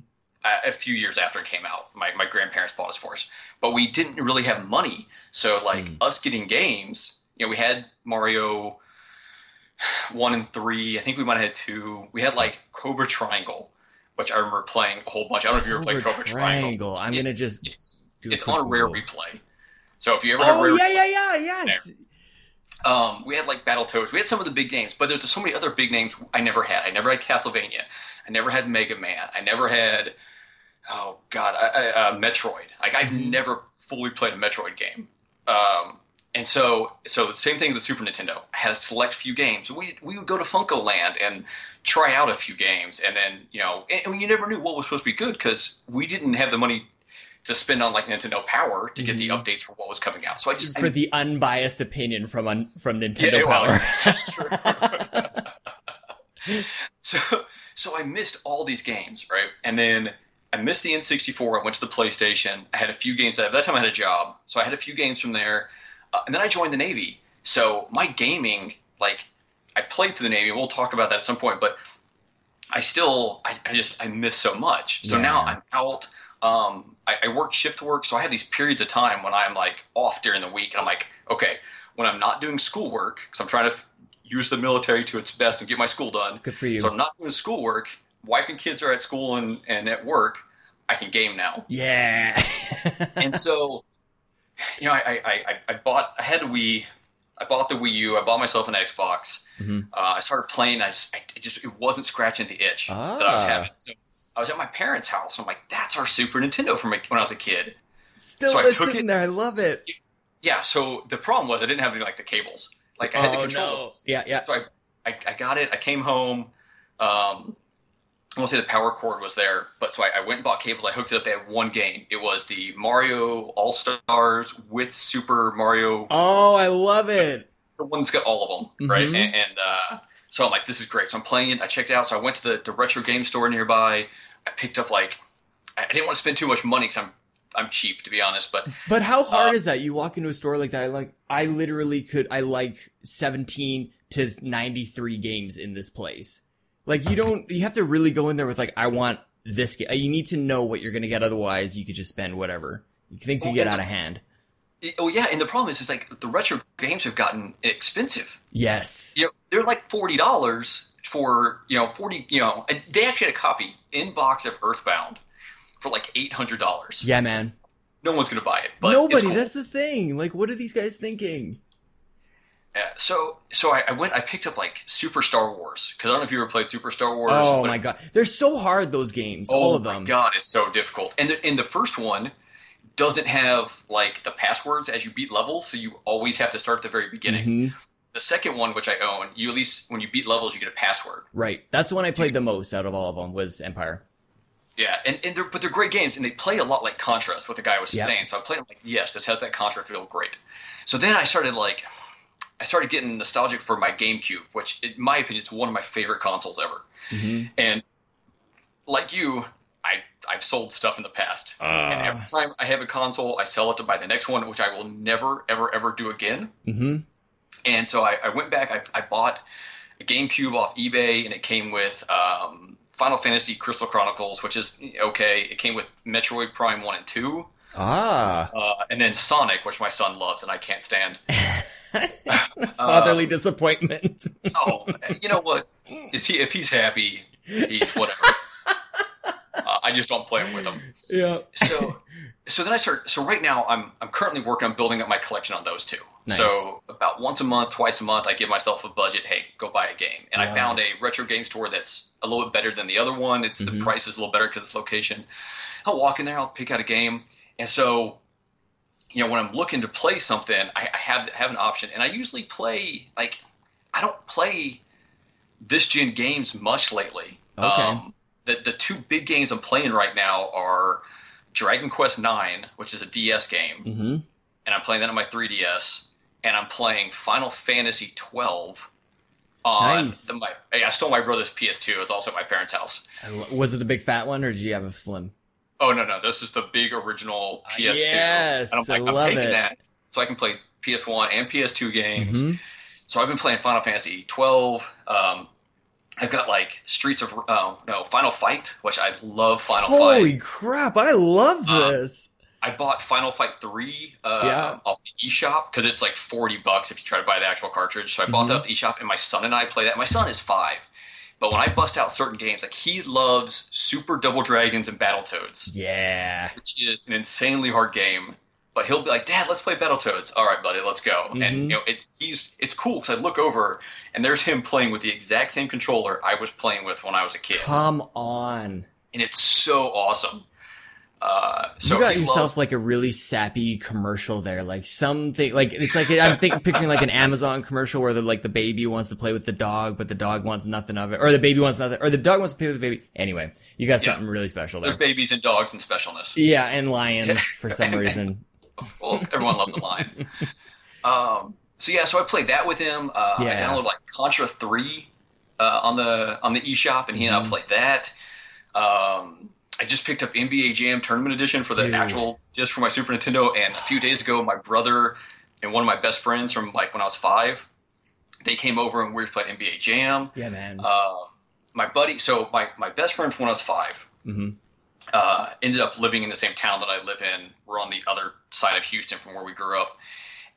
a a few years after it came out. My, my grandparents bought us for us, but we didn't really have money. So like Mm. us getting games, you know, we had Mario one and three. I think we might have had two. We had like Cobra Triangle, which I remember playing a whole bunch. I don't know if you ever played Cobra Triangle. Triangle. I'm It- gonna just It's do it's on Rare Replay. So if you ever have Oh Rare yeah, yeah, yeah, yes. Um, we had like Battletoads. We had some of the big names, but there's so many other big names I never had. I never had Castlevania. I never had Mega Man. I never had, oh god, I, I, uh, Metroid. Like I've Mhm. never fully played a Metroid game. Um, and so, so the same thing with the Super Nintendo. I had a select few games. We we would go to FuncoLand and try out a few games, and then you know, and, and you never knew what was supposed to be good because we didn't have the money to spend on like Nintendo Power to get the Mhm. updates for what was coming out. So I just For I, the unbiased opinion from un- from Nintendo Yeah, well, Power. that's (laughs) true. (laughs) so so I missed all these games, right? And then I missed the N64. I went to the PlayStation. I had a few games. At that time, I had a job, so I had a few games from there. Uh, and then I joined the Navy. So my gaming, like, I played through the Navy. We'll talk about that at some point, but I still, I, I just, I miss so much. So Yeah. now I'm out. Um, I, I work shift work, so I have these periods of time when I'm like off during the week, and I'm like, okay, when I'm not doing schoolwork, because I'm trying to f- use the military to its best and get my school done. Good for you. So I'm not doing schoolwork. Wife and kids are at school and, and at work. I can game now. yeah. (laughs) And so, you know, I, I, I, I bought, I had a Wii. I bought the Wii U. I bought myself an Xbox. Mhm. Uh, I started playing. I just, I, it just, it wasn't scratching the itch that I was Ah. having. So I was at my parents' house. I'm like, that's our Super Nintendo from when I was a kid. Still So sitting it- there. I love it. Yeah. So the problem was I didn't have the, like the cables. Like I had the Oh controller. no. Yeah, yeah. So I, I, I got it. I came home. Um, I won't say the power cord was there, but so I, I went and bought cables. I hooked it up. They had one game. It was the Mario All Stars with Super Mario. Oh, I love it. The one's got all of them, right? Mhm. And, and uh, so I'm like, this is great. So I'm playing it. I checked it out. So I went to the, the retro game store nearby. I picked up like I didn't want to spend too much money because I'm I'm cheap to be honest, but But how hard Uh, is that? You walk into a store like that. I like. I literally could. I like seventeen to ninety three games in this place. Like you don't. You have to really go in there with like, I want this. Ga-. You need to know what you're gonna get. Otherwise, you could just spend whatever. Things you get out of hand. oh yeah. And the problem is, is like the retro games have gotten expensive. Yes. you know, they're like forty dollars for you know forty. You know, they actually had a copy in box of Earthbound for like eight hundred dollars. Yeah, man. No one's gonna buy it. But Nobody. Cool. That's the thing. Like, what are these guys thinking? Yeah, so so I, I went. I picked up like Super Star Wars because I don't know if you ever played Super Star Wars. Oh my god, they're so hard. Those games, Oh all of my them. god, it's so difficult. And the, in the first one, doesn't have like the passwords as you beat levels, so you always have to start at the very beginning. Mm-hmm. The second one, which I own, you at least when you beat levels, you get a password. Right. That's the one I played the most out of all of them was Empire. Yeah, and, and they're but they're great games, and they play a lot like Contra. Is what the guy was Yeah. saying. So I played them like, yes, this has that Contra feel, great. So then I started like, I started getting nostalgic for my GameCube, which, in my opinion, is one of my favorite consoles ever. Mm-hmm. And like you, I I've sold stuff in the past, and Uh, every time I have a console, I sell it to buy the next one, which I will never ever ever do again. mm-hmm. And so I, I went back. I, I bought a GameCube off eBay, and it came with um, Final Fantasy Crystal Chronicles, which is okay. It came with Metroid Prime One and Two, Ah. uh, and then Sonic, which my son loves and I can't stand. (laughs) Fatherly disappointment. Oh, you know what? Is he if he's happy, he's whatever. (laughs) uh, I just don't play with him. yeah. so so then I start so right now I'm I'm currently working on building up my collection on those two. Nice. So about once a month, twice a month, I give myself a budget. Hey, go buy a game. And Yeah. I found a retro game store that's a little bit better than the other one. It's Mhm. the price is a little better because it's location. I'll walk in there, I'll pick out a game, and so you know when I'm looking to play something, I, I have have an option, and I usually play like I don't play this gen games much lately. Okay. Um, the the two big games I'm playing right now are Dragon Quest Nine, which is a DS game, Mm-hmm. and I'm playing that on my 3DS, and I'm playing Final Fantasy 12 on Nice. the, my. I stole my brother's PS2. It was also at my parents' house. Was it the big fat one, or did you have a slim? Oh no no, this is the big original PS2. Uh, yes, and I'm like, I love taking it. that so I can play PS1 and PS2 games. Mhm. So I've been playing Final Fantasy 12. Um, I've got like Streets of oh no Final Fight, which I love. Final Holy Fight. Holy crap! I love Uh, this. I bought Final Fight 3 uh, Yeah. off the eShop because it's like 40 bucks if you try to buy the actual cartridge. So I bought Mhm. that off the eShop, and my son and I play that. My son is five, but when I bust out certain games, like he loves Super Double Dragons and Battletoads, yeah. which is an insanely hard game. But he'll be like, "Dad, let's play Battletoads." All right, buddy, let's go. Mhm. And you know, it, he's it's cool because I look over and there's him playing with the exact same controller I was playing with when I was a kid, Come on. and it's so awesome. Uh, so you got yourself loves- like a really sappy commercial there, like something like it's like I'm thinking picturing like an Amazon commercial where the like the baby wants to play with the dog, but the dog wants nothing of it, or the baby wants nothing, or the dog wants to play with the baby. Anyway, you got Yeah. something really special there. there's babies and dogs and specialness. Yeah, and lions for some (laughs) reason. Well, everyone loves a lion. (laughs) Um, so yeah, so I played that with him. Uh, I Yeah. downloaded like Contra Three uh, on the on the eShop, and he and I Mhm. played that. Um, I just picked up NBA Jam Tournament Edition for the Dude. actual disc for my Super Nintendo, and a few days ago, my brother and one of my best friends from like when I was five, they came over and we were playing NBA Jam. Yeah, man. Uh, my buddy, so my my best friend from when I was five, hmm uh, ended up living in the same town that I live in. We're on the other side of Houston from where we grew up.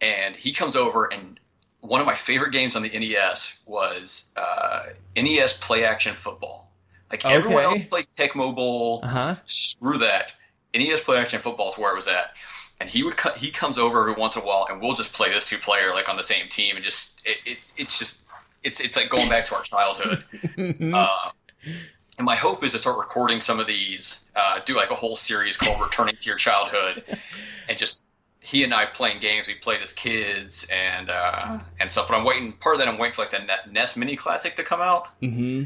And he comes over, and one of my favorite games on the NES was uh, NES Play Action Football. Like everyone else played Tecmo Bowl. Uh huh. Screw that. NES Play Action Football is where it was at. And he would cut, he comes over every once in a while, and we'll just play this two player like on the same team, and just it, it it's just it's it's like going back to our childhood. (laughs) Uh, and my hope is to start recording some of these, uh, do like a whole series called "Returning to Your Childhood," (laughs) and just he and I playing games we played as kids and uh, and stuff. But I'm waiting. Part of that I'm waiting for like the Ne- NES Mini Classic to come out. hmm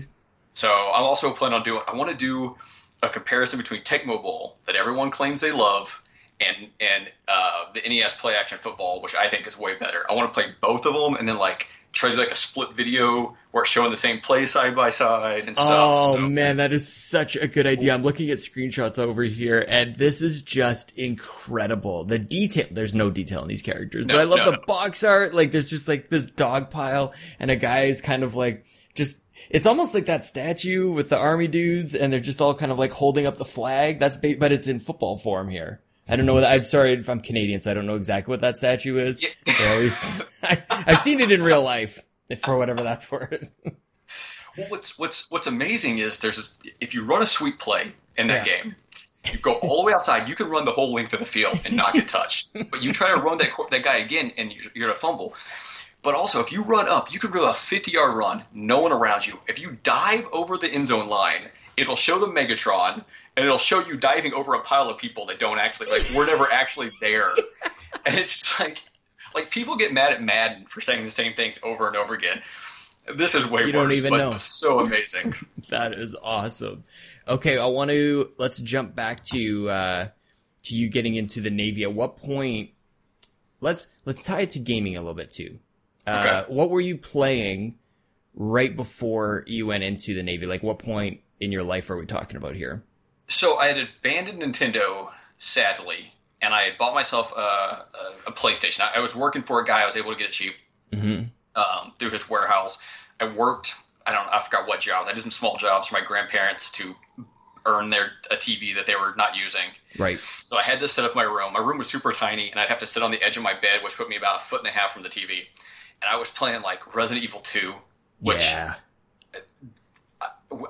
So I'm also planning on doing. I want to do a comparison between Tecmo Bowl that everyone claims they love. And and uh, the NES Play Action Football, which I think is way better. I want to play both of them, and then like try to do like a split video where it's showing the same play side by side and stuff. Oh So- man, that is such a good idea. I'm looking at screenshots over here, and this is just incredible. The detail, there's no detail in these characters, No, but I love no, the no. box art. Like, there's just like this dog pile, and a guy is kind of like, just, it's almost like that statue with the army dudes, and they're just all kind of like holding up the flag. That's, ba- but it's in football form here. I don't know what, I'm sorry if I'm Canadian, so I don't know exactly what that statue is. Yeah. Always, (laughs) I, I've seen it in real life, for whatever that's worth. Well, what's what's what's amazing is there's if you run a sweep play in that Yeah. game, you go all the way outside. You can run the whole length of the field and not get touched. (laughs) but you try to run that that guy again, and you're, you're gonna fumble. But also, if you run up, you could do a 50 yard run, no one around you. If you dive over the end zone line, it'll show the Megatron, and it'll show you diving over a pile of people that don't actually like we're never actually there, (laughs) and it's just like like people get mad at Madden for saying the same things over and over again. This is way You worse, don't even but know. so amazing. (laughs) That is awesome. Okay, I want to let's jump back to uh to you getting into the Navy. At what point let's let's tie it to gaming a little bit too. Uh Okay. what were you playing right before you went into the Navy? Like what point in your life are we talking about here? So I had abandoned Nintendo, sadly, and I had bought myself a, a, a PlayStation. I, I was working for a guy. I was able to get it cheap Mhm. um, through his warehouse. I worked. I don't. I forgot what job. I did some small jobs for my grandparents to earn their a TV that they were not using. Right. So I had this set up in my room. My room was super tiny, and I'd have to sit on the edge of my bed, which put me about a foot and a half from the TV. And I was playing like Resident Evil 2, which yeah.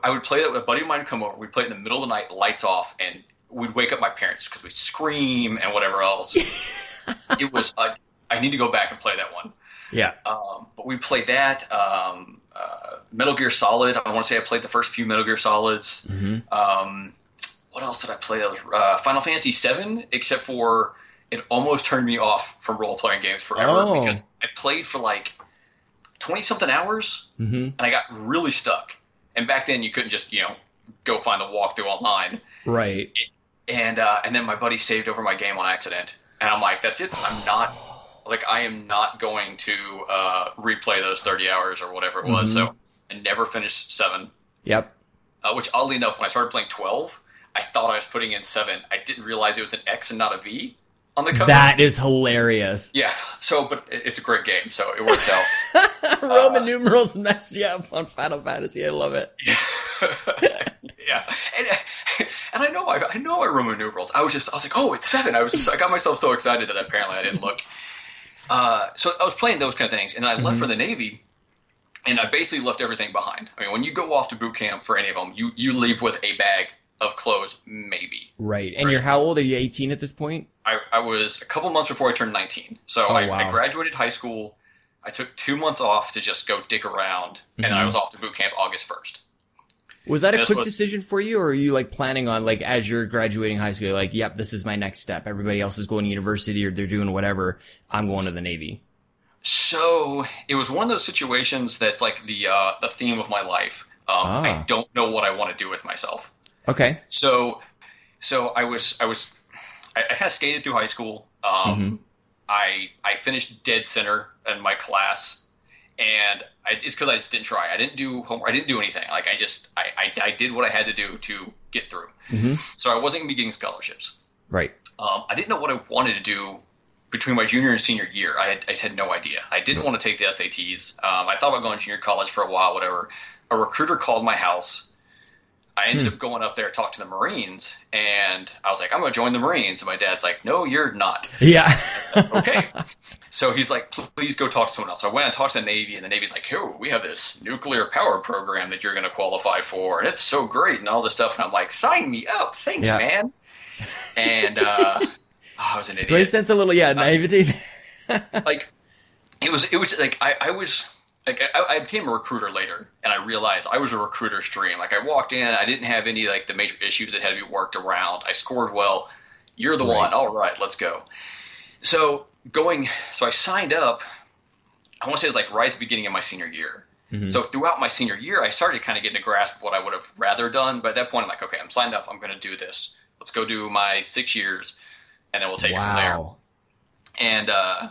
I would play that with a buddy of mine come over. We'd play it in the middle of the night, lights off, and we'd wake up my parents because we'd scream and whatever else. (laughs) it was like I need to go back and play that one. Yeah. Um, but we played that. Um, uh, Metal Gear Solid. I want to say I played the first few Metal Gear Solids. Mhm. Um, what else did I play? That was uh, Final Fantasy VII, except for it almost turned me off from role playing games forever Oh. because I played for like twenty something hours Mhm. and I got really stuck. And back then, you couldn't just you know go find the walkthrough online. Right. And uh, and then my buddy saved over my game on accident, and I'm like, that's it. I'm not like I am not going to uh, replay those 30 hours or whatever it was. Mhm. So I never finished seven. Yep. Uh, which oddly enough, when I started playing 12, I thought I was putting in seven. I didn't realize it was an X and not a V on the cover. That is hilarious. yeah. So, but it's a great game, so it works out. (laughs) Roman numerals messed you up on Final Fantasy. I love it. (laughs) yeah, and and I know I, I know my Roman numerals. I was just I was like, oh, it's seven. I was just, I got myself so excited that apparently I didn't look. Uh, so I was playing those kind of things, and I left for the Navy, and I basically left everything behind. I mean, when you go off to boot camp for any of them, you you leave with a bag of clothes, maybe. Right. And you're how old? Are you 18 at this point? I, I was a couple months before I turned 19. So Oh, I, wow. I graduated high school. I took two months off to just go dick around, and Mhm. I was off to boot camp August 1st. Was that a quick was- decision for you, or are you like planning on like as you're graduating high school, like, yep, this is my next step. Everybody else is going to university or they're doing whatever. I'm going to the Navy. So it was one of those situations that's like the uh, the theme of my life. Um, Ah. I don't know what I want to do with myself. Okay. So, so I was I was I, I kind of skated through high school. Um, Mhm. I I finished dead center in my class, and I, it's because I just didn't try. I didn't do homework. I didn't do anything. Like I just I, I, I did what I had to do to get through. Mhm. So I wasn't gonna be getting scholarships. Right. Um, I didn't know what I wanted to do between my junior and senior year. I had, I just had no idea. I didn't want to take the SATs. Um, I thought about going to junior college for a while, whatever. A recruiter called my house. I ended Hmm. up going up there, to talk to the Marines, and I was like, I'm going to join the Marines. And my dad's like, No, you're not. Yeah. (laughs) Okay. so he's like, Please go talk to someone else. So I went and talked to the Navy, and the Navy's like, Oh, we have this nuclear power program that you're going to qualify for, and it's so great, and all this stuff. And I'm like, Sign me up. Thanks, Yeah. man. And uh, (laughs) oh, I was an idiot I sense a little yeah naivety? (laughs) like it was it was like I, I was like I, I became a recruiter later and I realized I was a recruiter's dream. Like I walked in, I didn't have any like the major issues that had to be worked around. I scored well. You're the Right. one. All right, let's go. So going so I signed up I want to say it was like right at the beginning of my senior year. Mhm. So throughout my senior year, I started kind of getting a grasp of what I would have rather done. But at that point, I'm like, okay, I'm signed up. I'm going to do this. Let's go do my six years, and then we'll take it from there. And uh,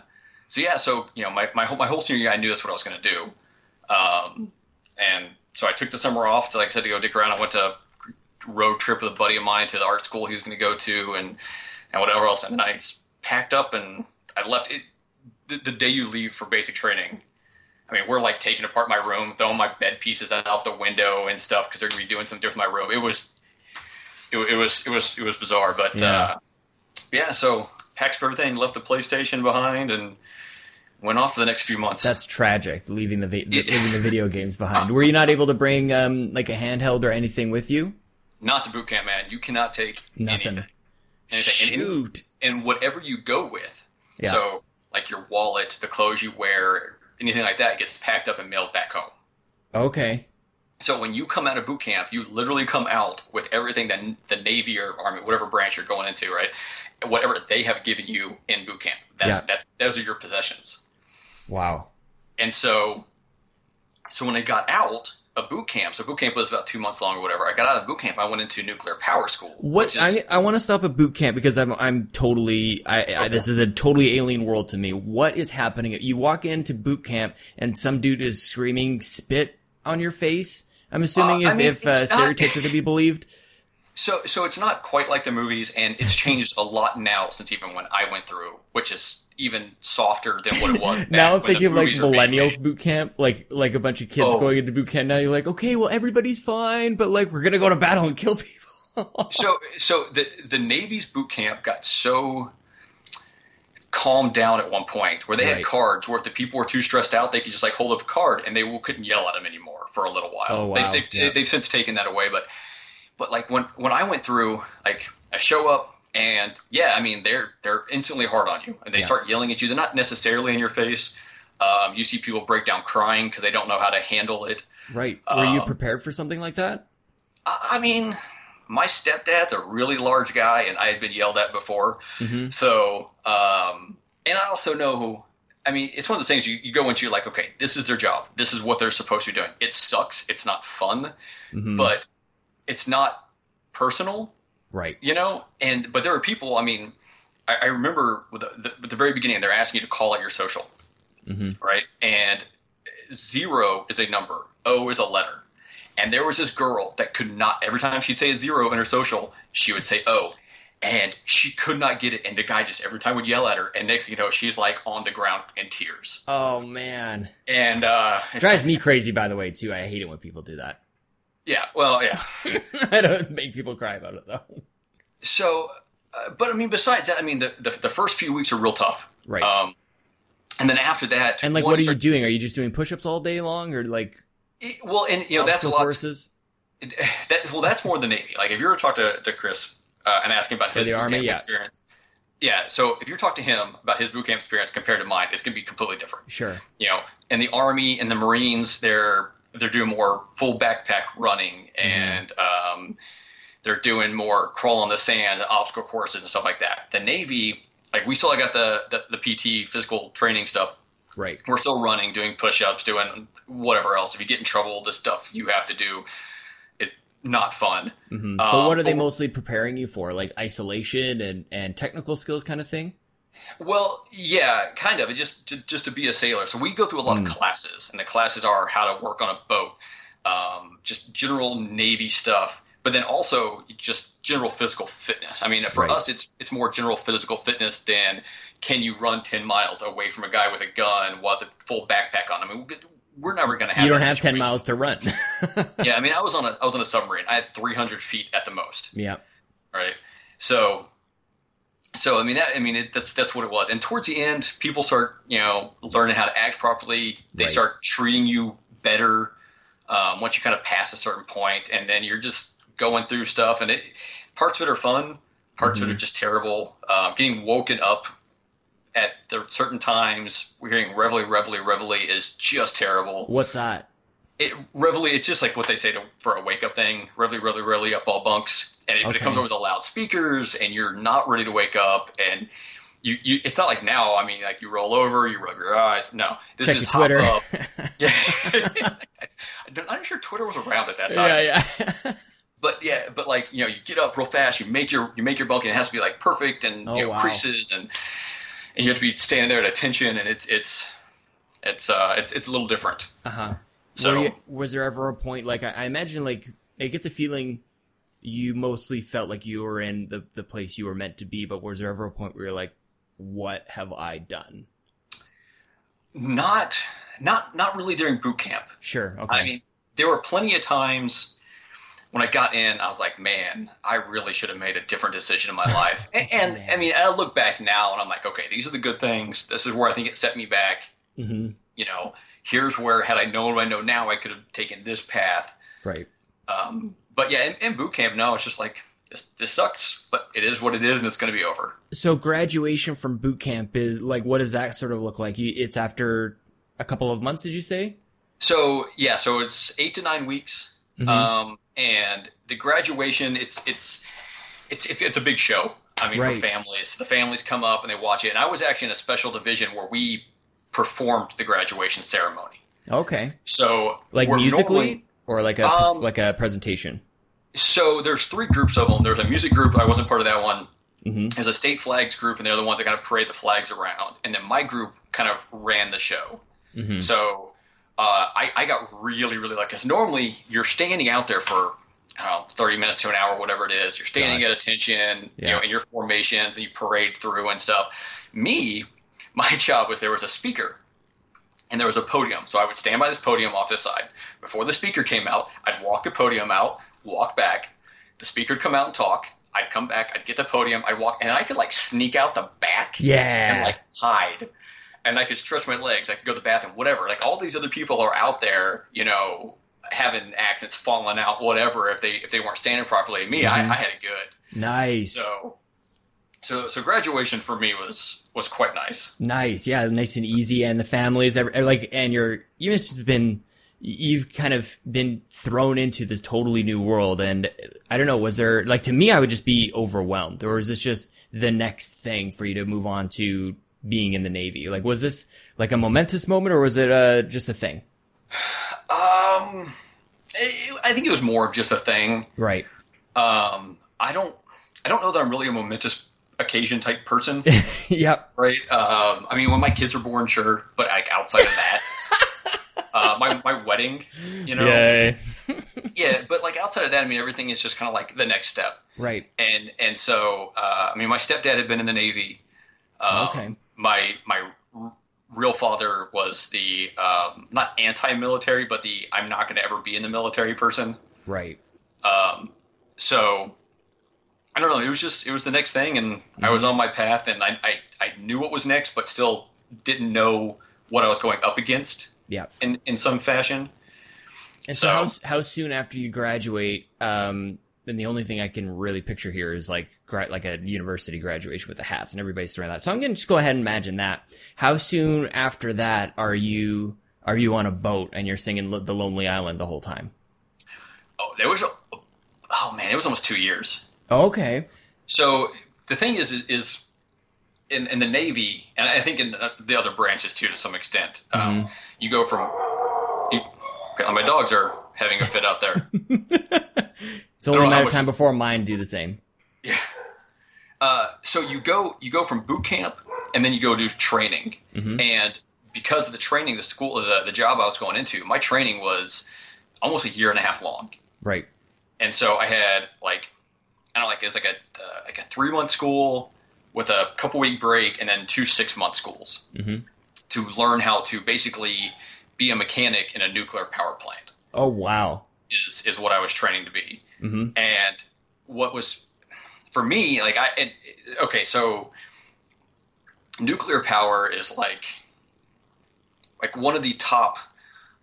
so yeah, so you know, my my whole, my whole senior year, I knew that's what I was going to do. Um, and so I took the summer off, to, like I said, to go dick around. I went to a road trip with a buddy of mine to the art school he was going to go to, and and whatever else. And then I packed up and I left. It the, the day you leave for basic training. I mean, we're like taking apart my room, throwing my bed pieces out the window and stuff because they're going to be doing something different with my room. It was, it, it was, it was, it was bizarre. But Yeah. uh, yeah, so packed up everything, left the PlayStation behind, and went off for the next few months. That's tragic. Leaving the, vi- leaving the video games (laughs) behind. Were you not able to bring um like a handheld or anything with you? Not to boot camp, man. You cannot take Nothing. anything. anything. And- Shoot. and whatever you go with. Yeah. So, like your wallet, the clothes you wear, anything like that gets packed up and mailed back home. Okay. So when you come out of boot camp, you literally come out with everything that the Navy or Army, whatever branch you're going into, right? Whatever they have given you in boot camp, that's, Yeah. that those are your possessions. Wow. And so, so when I got out of boot camp, so boot camp was about two months long or whatever. I got out of boot camp. I went into nuclear power school. What I I want to stop at boot camp because I'm I'm totally I, I this is a totally alien world to me. What is happening? You walk into boot camp and some dude is screaming spit on your face. I'm assuming Uh, if I mean, if uh, not- stereotypes are to be believed. So, so it's not quite like the movies, and it's (laughs) changed a lot now since even when I went through, which is even softer than what it was. (laughs) now I'm thinking like movies were being millennials boot camp, like like a bunch of kids Oh. going into boot camp. Now you're like, okay, well everybody's fine, but like we're gonna go to battle and kill people. (laughs) So, so the the Navy's boot camp got so calmed down at one point where they Right. had cards where if the people were too stressed out, they could just like hold up a card and they couldn't yell at them anymore for a little while. Oh, wow. They, they've, Yeah. they've since taken that away, but but like when when I went through, like I show up and yeah, I mean they're they're instantly hard on you and they Yeah. start yelling at you. They're not necessarily in your face. Um, you see people break down crying because they don't know how to handle it. right? Were you Um, prepared for something like that? I I mean, my stepdad's a really large guy, and I had been yelled at before. hmm So, um, and I also know, I mean, it's one of those things you, you go into, you're like, okay, this is their job. This is what they're supposed to be doing. It sucks. It's not fun, hmm but it's not personal, right. you know? And, but there are people, I mean, I, I remember with the, the, at the very beginning, they're asking you to call out your social, hmm right? And zero is a number, O is a letter. And there was this girl that could not, every time she'd say a zero in her social, she would say O. And she could not get it. And the guy just every time would yell at her. And next thing you know, she's like on the ground in tears. Oh man, And, uh, drives me crazy. By the way, too. I hate it when people do that. Yeah, well, yeah. (laughs) I don't make people cry about it though. So, uh, but I mean, besides that, I mean, the, the, the first few weeks are real tough. Right. Um, and then after that, and like, what are you doing? Are you just doing push-ups all day long, or like Well, and you know, that's a lot. courses? (laughs) that well, that's more the Navy. Like if you were to talk to, to Chris uh, and ask him about his boot Army, camp yeah. experience, yeah. So if you talk to him about his boot camp experience compared to mine, it's going to be completely different. Sure. You know, and the Army and the Marines, they're they're doing more full backpack running Mm-hmm. and um, they're doing more crawl on the sand, obstacle courses, and stuff like that. The Navy, like we still got the the, the PT physical training stuff Right. we're still running, doing push-ups, doing whatever else. If you get in trouble, the stuff you have to do is not fun. hmm Uh, but what are they mostly preparing you for? Like isolation and and technical skills, kind of thing. Well, yeah, kind of. It just to, just to be a sailor. So we go through a lot Mm. of classes, and the classes are how to work on a boat, um, just general Navy stuff, but then also just general physical fitness. I mean, for Right. us, it's it's more general physical fitness than can you run ten miles away from a guy with a gun while the full backpack on. I mean, we're never going to have. you don't have ten miles to run. (laughs) Yeah, I mean, I was on a I was on a submarine. I had 300 feet at the most, yeah. right? So, so I mean that I mean it, that's that's what it was. And towards the end, people start you know learning how to act properly. They Right. start treating you better um, once you kind of pass a certain point, and then you're just going through stuff. And it parts of it are fun, parts of it are just terrible. Um, getting woken up at the certain times, we're hearing reveille, reveille, reveille is just terrible What's that? It reveille it's just like what they say to, for a wake up thing reveille reveille reveille up all bunks and it, but it comes over the loudspeakers and you're not ready to wake up and you, you it's not like now i mean like you roll over you rub your eyes no this Check is your Twitter. up (laughs) yeah (laughs) I'm not sure twitter was around at that time yeah, yeah. but yeah but like you know you get up real fast you make your you make your bunk and it has to be like perfect and Oh, you know wow. creases and and you have to be standing there at attention and it's it's it's uh it's it's a little different uh huh. So you, was there ever a point like I, I imagine like I get the feeling you mostly felt like you were in the the place you were meant to be, but was there ever a point where you're like, what have I done? not not not really during boot camp Sure. Okay. I mean, there were plenty of times when I got in, I was like, man, I really should have made a different decision in my (laughs) life. And, and I mean, I look back now and I'm like, okay, these are the good things. This is where I think it set me back. hmm You know, here's where, had I known what I know now, I could have taken this path. Right. Um, but yeah, in, in boot camp, no, it's just like, this, this sucks, but it is what it is and it's going to be over. So graduation from boot camp is like, what does that sort of look like? It's after a couple of months, did you say? So yeah, so it's eight to nine weeks, Mhm. um, and the graduation it's it's it's it's, it's a big show. I mean, Right. for families, the families come up and they watch it. And I was actually in a special division where we performed the graduation ceremony. Okay. So Like musically normally- or like a Um, like a presentation. so there's three groups of them. There's a music group. I wasn't part of that one. hmm There's a state flags group, and they're the ones that kind of parade the flags around. And then my group kind of ran the show. hmm So uh, I, I got really, really lucky because normally you're standing out there for I don't know, 30 minutes to an hour, whatever it is. You're standing God. at attention, you know, in your formations, and you parade through and stuff. Me, my (laughs) job was there was a speaker, and there was a podium. So I would stand by this podium off to the side. Before the speaker came out, I'd walk the podium out, walk back. The speaker would come out and talk. I'd come back. I'd get the podium. I'd walk, and I could like sneak out the back Yeah. and like hide. And I could stretch my legs. I could go to the bathroom, whatever. Like all these other people are out there, you know, having accents falling out, whatever. If they if they weren't standing properly, me, I, Mhm. I had it good. nice. So, so so graduation for me was was quite nice. Nice, yeah, nice and easy, and the families, like, and you're you must have been, you've kind of been thrown into this totally new world, and I don't know, was there like to me, I would just be overwhelmed, or is this just the next thing for you to move on to being in the Navy? Like, was this like a momentous moment, or was it uh, just a thing? Um, it, I think it was more of just a thing. Right. Um, I don't I don't know that I'm really a momentous occasion type person, (laughs) yep. right? Um, I mean, when my kids are born, sure, but like outside of that. (laughs) Uh, my, my wedding, you know, Yay. yeah, but like outside of that, I mean, everything is just kind of like the next step. Right. and and so uh, I mean, my stepdad had been in the Navy. Um, Okay. My my real father was the um, not anti-military, but the I'm not going to ever be in the military person. Right. Um, so I don't know. It was just it was the next thing, and I was on my path, and I, I I knew what was next, but still didn't know what I was going up against Yeah. in in some fashion. And so, So- how, how soon after you graduate? Um, then the only thing I can really picture here is like gra- like a university graduation with the hats and everybody's surrounded that. So I'm gonna just go ahead and imagine that. How soon after that are you are you on a boat and you're singing Lo- the Lonely Island the whole time? Oh, there was a oh man, it was almost two years. Okay. So the thing is, is, is in, in the Navy, and I think in uh, the other branches too, to some extent, um, you go from. You, okay, my dogs are having a fit out there. (laughs) It's only a matter of time before mine do the same. yeah. (laughs) Uh, so you go you go from boot camp, and then you go do training, and because of the training, the school, the, the job I was going into, my training was almost a year and a half long. Right. and so I had like I don't know, like it was like a uh, like a three month school with a couple week break, and then two six month schools Mhm. to learn how to basically be a mechanic in a nuclear power plant. Oh wow. Is is what I was training to be, hmm and what was for me like I and, okay so nuclear power is like like one of the top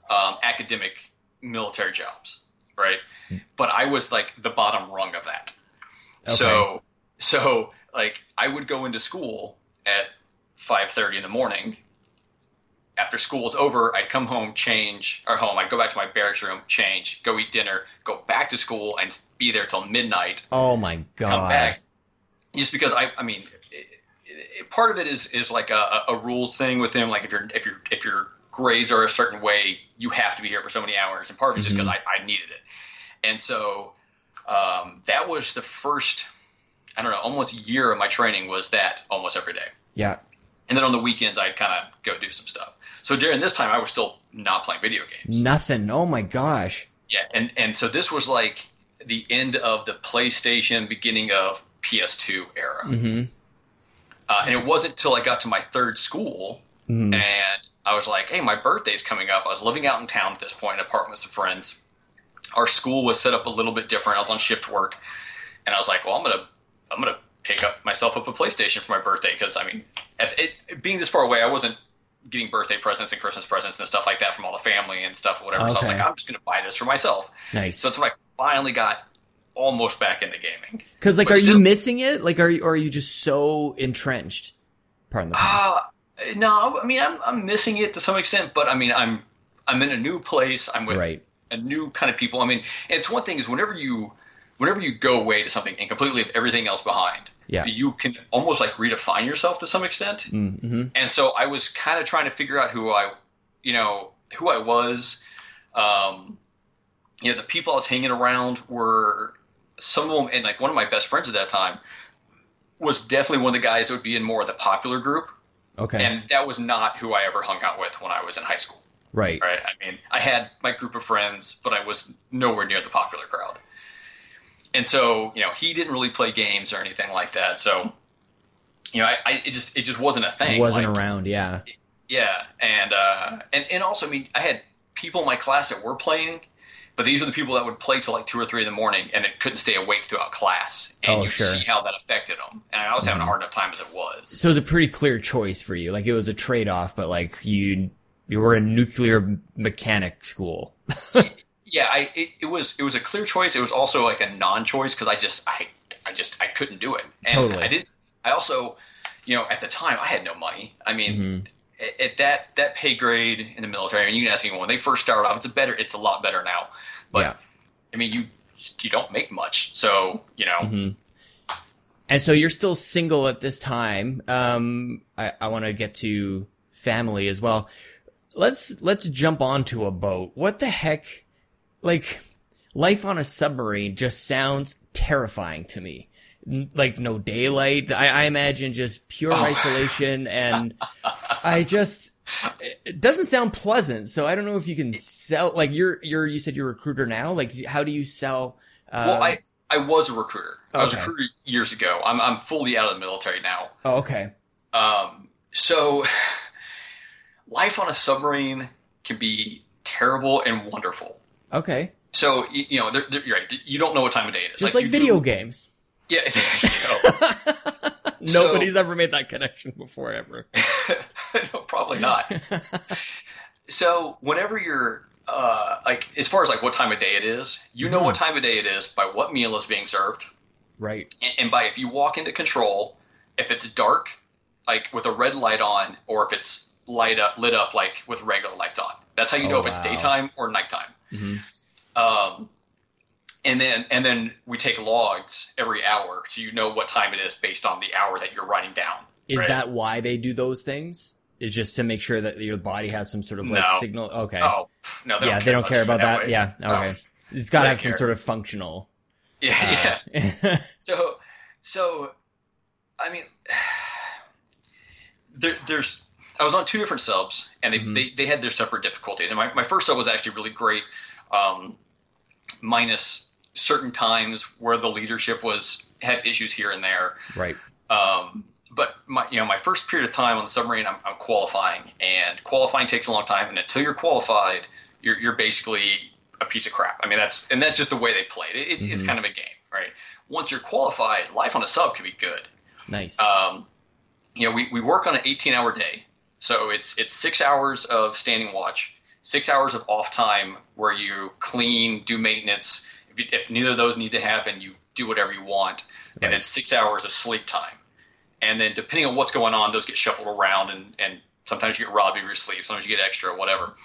um, academic military jobs, right? But I was like the bottom rung of that. Okay. So so like I would go into school at five thirty in the morning. After school was over, I'd come home, change, or home. I'd go back to my barracks room, change, go eat dinner, go back to school, and be there till midnight. Oh my Come god. back, just because I, I mean, it, it, part of it is is like a, a rules thing with him. Like if you're if you're if your grades are a certain way, you have to be here for so many hours, and part of it is just mm-hmm. because I, I needed it. And so um, that was the first, I don't know, almost year of my training was that almost every day. Yeah. And then on the weekends, I'd kind of go do some stuff. So during this time, I was still not playing video games. Nothing. Oh my gosh. Yeah, and and so this was like the end of the PlayStation, beginning of PS2 era. hmm Uh, and it wasn't until I got to my third school Mhm. and I was like, hey, my birthday's coming up. I was living out in town at this point, in an apartment with some friends. Our school was set up a little bit different. I was on shift work, and I was like, well, I'm gonna I'm gonna pick up myself up a PlayStation for my birthday because I mean, at, it, being this far away, I wasn't getting birthday presents and Christmas presents and stuff like that from all the family and stuff, whatever. So I was like, I'm just gonna buy this for myself. Nice. So that's when I finally got almost back into gaming. Because like, But are you missing it? Like, are you, or are you just so entrenched? Pardon the pun. Uh, no, I mean I'm I'm missing it to some extent, but I mean I'm I'm in a new place. I'm with Right. A new kind of people. I mean, it's one thing is whenever you whenever you go away to something and completely leave everything else behind, Yeah. you can almost like redefine yourself to some extent. Mm-hmm. And so I was kind of trying to figure out who I, you know, who I was. Um, you know, the people I was hanging around were some of them, and like one of my best friends at that time was definitely one of the guys that would be in more of the popular group, Okay. and that was not who I ever hung out with when I was in high school. Right. Right? I mean, I had my group of friends, but I was nowhere near the popular crowd. And so, you know, he didn't really play games or anything like that. So, you know, I, I it just it just wasn't a thing. It Wasn't Like, around. Yeah. yeah, and uh, and and also, I mean, I had people in my class that were playing, but these are the people that would play till like two or three in the morning and it couldn't stay awake throughout class. And Oh, you sure. See how that affected them. And I was having a hard enough time as it was. So it was a pretty clear choice for you. Like it was a trade off, but like you you were in nuclear mechanic school. Yeah, I it, it was it was a clear choice. It was also like a non-choice because I just I I just I couldn't do it. And Totally. I didn't. I also, you know, at the time I had no money. I mean. Mm-hmm. At at that that pay grade in the military, I mean, you can ask anyone when they first started off. It's a better, it's a lot better now. But Yeah. I mean, you you don't make much, so you know. Mm-hmm. And so you're still single at this time. Um, I, I want to get to family as well. Let's let's jump onto a boat. What the heck? Like life on a submarine just sounds terrifying to me. N- Like no daylight. I, I imagine just pure isolation, and I just it doesn't sound pleasant. So I don't know if you can sell. Like you're you're you said you're a recruiter now. Like how do you sell? Uh, Well, I I was a recruiter. I was a recruiter years ago. I'm I'm fully out of the military now. oh, okay. Um, so life on a submarine can be terrible and wonderful. Okay. So you, you know, they're, they're, you're right. You don't know what time of day it is. Just like, you video do- games. Yeah. (laughs) there you go. (laughs) Nobody's ever made that connection before, ever. (laughs) no, probably not. so whenever you're uh, like, as far as like what time of day it is, you know Mhm. what time of day it is by what meal is being served. Right. and, and by if you walk into control, if it's dark, like with a red light on, or if it's light up lit up like with regular lights on. That's how you Oh, know if it's daytime or nighttime. Mhm. Um, and then and then we take logs every hour, so you know what time it is based on the hour that you're writing down. Is Right. that why they do those things? Is just to make sure that your body has some sort of like No. signal? Okay. Oh no, they yeah, don't they don't care about that. way. Yeah. No. Okay. It's got to They have some care. sort of functional. Yeah, (laughs) yeah. uh, (laughs) So, so, I mean, (sighs) there, there's. I was on two different subs, and they, Mhm. they, they had their separate difficulties. And my, my first sub was actually really great, um, minus certain times where the leadership was had issues here and there. right. Um, but my you know my first period of time on the submarine, I'm, I'm qualifying, and qualifying takes a long time. And until you're qualified, you're you're basically a piece of crap. I mean that's and that's just the way they played it. It's, it's Mhm. kind of a game, right? Once you're qualified, life on a sub can be good. Nice. Um, you know, we, we work on an 18 hour day, so it's it's six hours of standing watch, six hours of off time where you clean, do maintenance. If, you, if neither of those need to happen, you do whatever you want, and then six hours of sleep time. And then depending on what's going on, those get shuffled around, and, and sometimes you get robbed of your sleep, sometimes you get extra, whatever.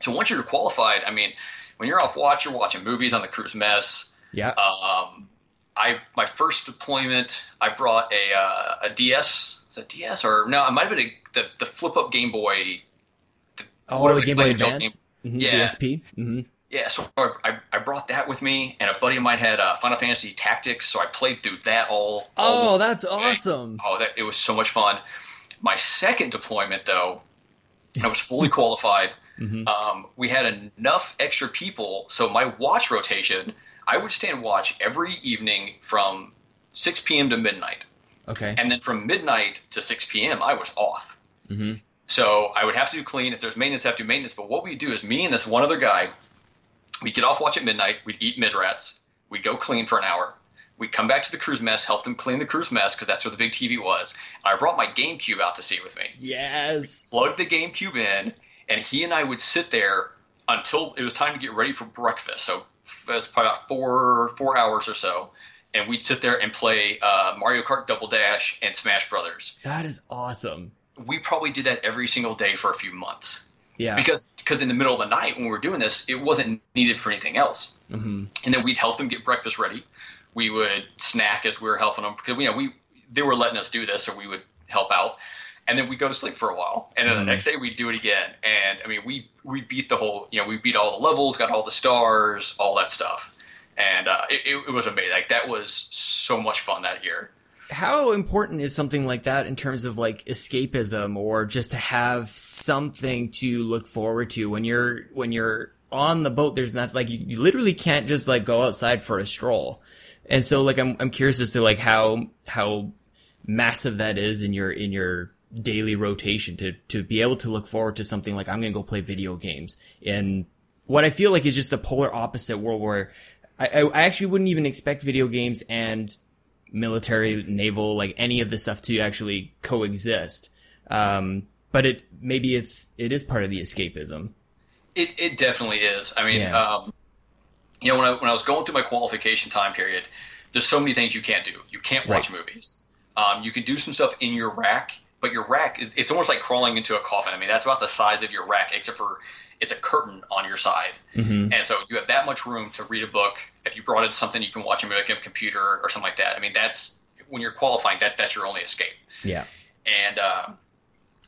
So once you're qualified, I mean, when you're off watch, you're watching movies on the crew's mess. yeah. Um, I my first deployment, I brought a uh, a DS. Is it DS or no? It might have been a, the the flip up Game Boy. the- oh, the the Game Boy Advance. Mhm, Yeah. DSP. hmm Yeah, so I, I brought that with me, and a buddy of mine had uh, Final Fantasy Tactics, so I played through that all. all Oh, that's awesome. Oh, that it was so much fun. My second deployment, though, I was fully (laughs) qualified. Mhm. Um, we had enough extra people, so my watch rotation, I would stand watch every evening from 6 p.m. to midnight, Okay. and then from midnight to 6 p.m. I was off. hmm So I would have to do clean. If there's maintenance, I have to do maintenance. But what we do is me and this one other guy, we'd get off watch at midnight. We'd eat mid rats. We'd go clean for an hour. We'd come back to the crew's mess, help them clean the crew's mess because that's where the big TV was. I brought my GameCube out to sea with me. Yes. Plugged the GameCube in, and he and I would sit there until it was time to get ready for breakfast. So was probably about four four hours or so, and we'd sit there and play uh, Mario Kart Double Dash and Smash Brothers That is awesome. we probably did that every single day for a few months. Yeah. Because because in the middle of the night when we were doing this, it wasn't needed for anything else. Mm-hmm. And then we'd help them get breakfast ready. We would snack as we were helping them because you know we they were letting us do this, so we would help out. And then we go to sleep for a while, and then Mhm. the next day we do it again. And I mean, we we beat the whole, you know, we beat all the levels, got all the stars, all that stuff, and uh, it, it, it was amazing. Like that was so much fun that year. How important is something like that in terms of like escapism or just to have something to look forward to when you're when you're on the boat there's not like you, you literally can't just like go outside for a stroll. And so like I'm I'm curious as to like how how massive that is in your in your daily rotation to to be able to look forward to something like I'm going to go play video games And what I feel like is just the polar opposite world where I, I actually wouldn't even expect video games and military, naval, like any of the stuff to actually coexist. Um, but it maybe it's it is part of the escapism. It it definitely is. I mean, Yeah. um, you know, when I when I was going through my qualification time period, there's so many things you can't do. You can't watch movies. Um, you can do some stuff in your rack, but your rack it's almost like crawling into a coffin. I mean, that's about the size of your rack, except for it's a curtain on your side, Mm-hmm. and so you have that much room to read a book. If you brought in something, you can watch a movie on a computer or something like that. I mean, that's when you're qualifying. That that's your only escape. Yeah. And uh,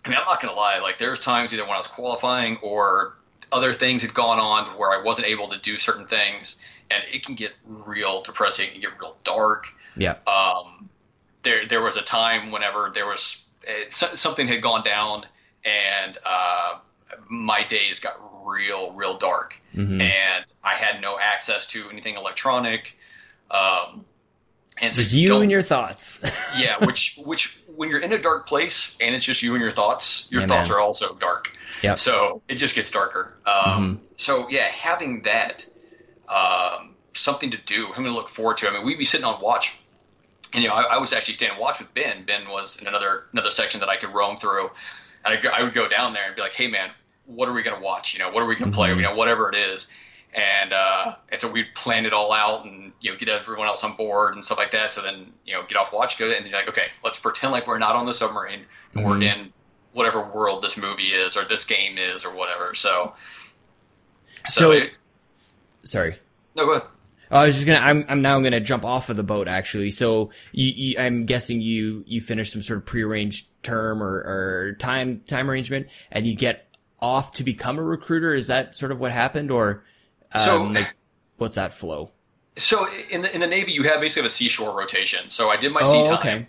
I mean, I'm not gonna lie. Like, there's times either when I was qualifying or other things had gone on where I wasn't able to do certain things, and it can get real depressing. It can get real dark. Yeah. Um, there, there was a time whenever there was it, so- something had gone down, and uh, my days got real, real dark, Mhm. and I had no access to anything electronic. Um, and so Just you don't- and your thoughts. (laughs) yeah, which which when you're in a dark place and it's just you and your thoughts, your Yeah, thoughts man. are also dark. Yep. So it just gets darker. Um, So yeah, having that um, something to do, something to look forward to. I mean, we'd be sitting on watch, and you know, I, I was actually standing watch with Ben. Ben was in another another section that I could roam through, and I, go, I would go down there and be like, "Hey, man, what are we gonna watch? You know, what are we gonna play? Mhm. You know, whatever it is." And uh, and so we'd plan it all out and you know get everyone else on board and stuff like that. So then you know get off watch, go and you're like, okay, let's pretend like we're not on the submarine and we're Mhm. in whatever world this movie is or this game is or whatever. So So- it, Sorry. no, go ahead. I was just gonna. I'm. I'm now gonna jump off of the boat. Actually, so you, you, I'm guessing you you finish some sort of prearranged term or, or time time arrangement, and you get off to become a recruiter. Is that sort of what happened, or um, So- like, what's that flow? So in the in the Navy, you have basically a seashore rotation. So I did my sea Oh, time, okay.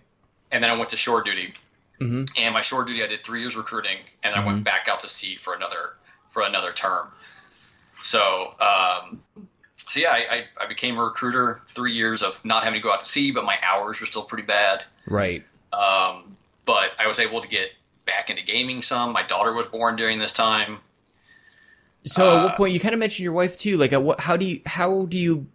and then I went to shore duty. Mhm. And my shore duty, I did three years recruiting, and then I Mm-hmm. went back out to sea for another for another term. So, um, so yeah, I, I, I became a recruiter. Three years of not having to go out to sea, but my hours were still pretty bad. Right. Um, but I was able to get back into gaming some. My daughter was born during this time. So at what Uh, point you kind of mentioned your wife too? Like, at what? How do you? How do you?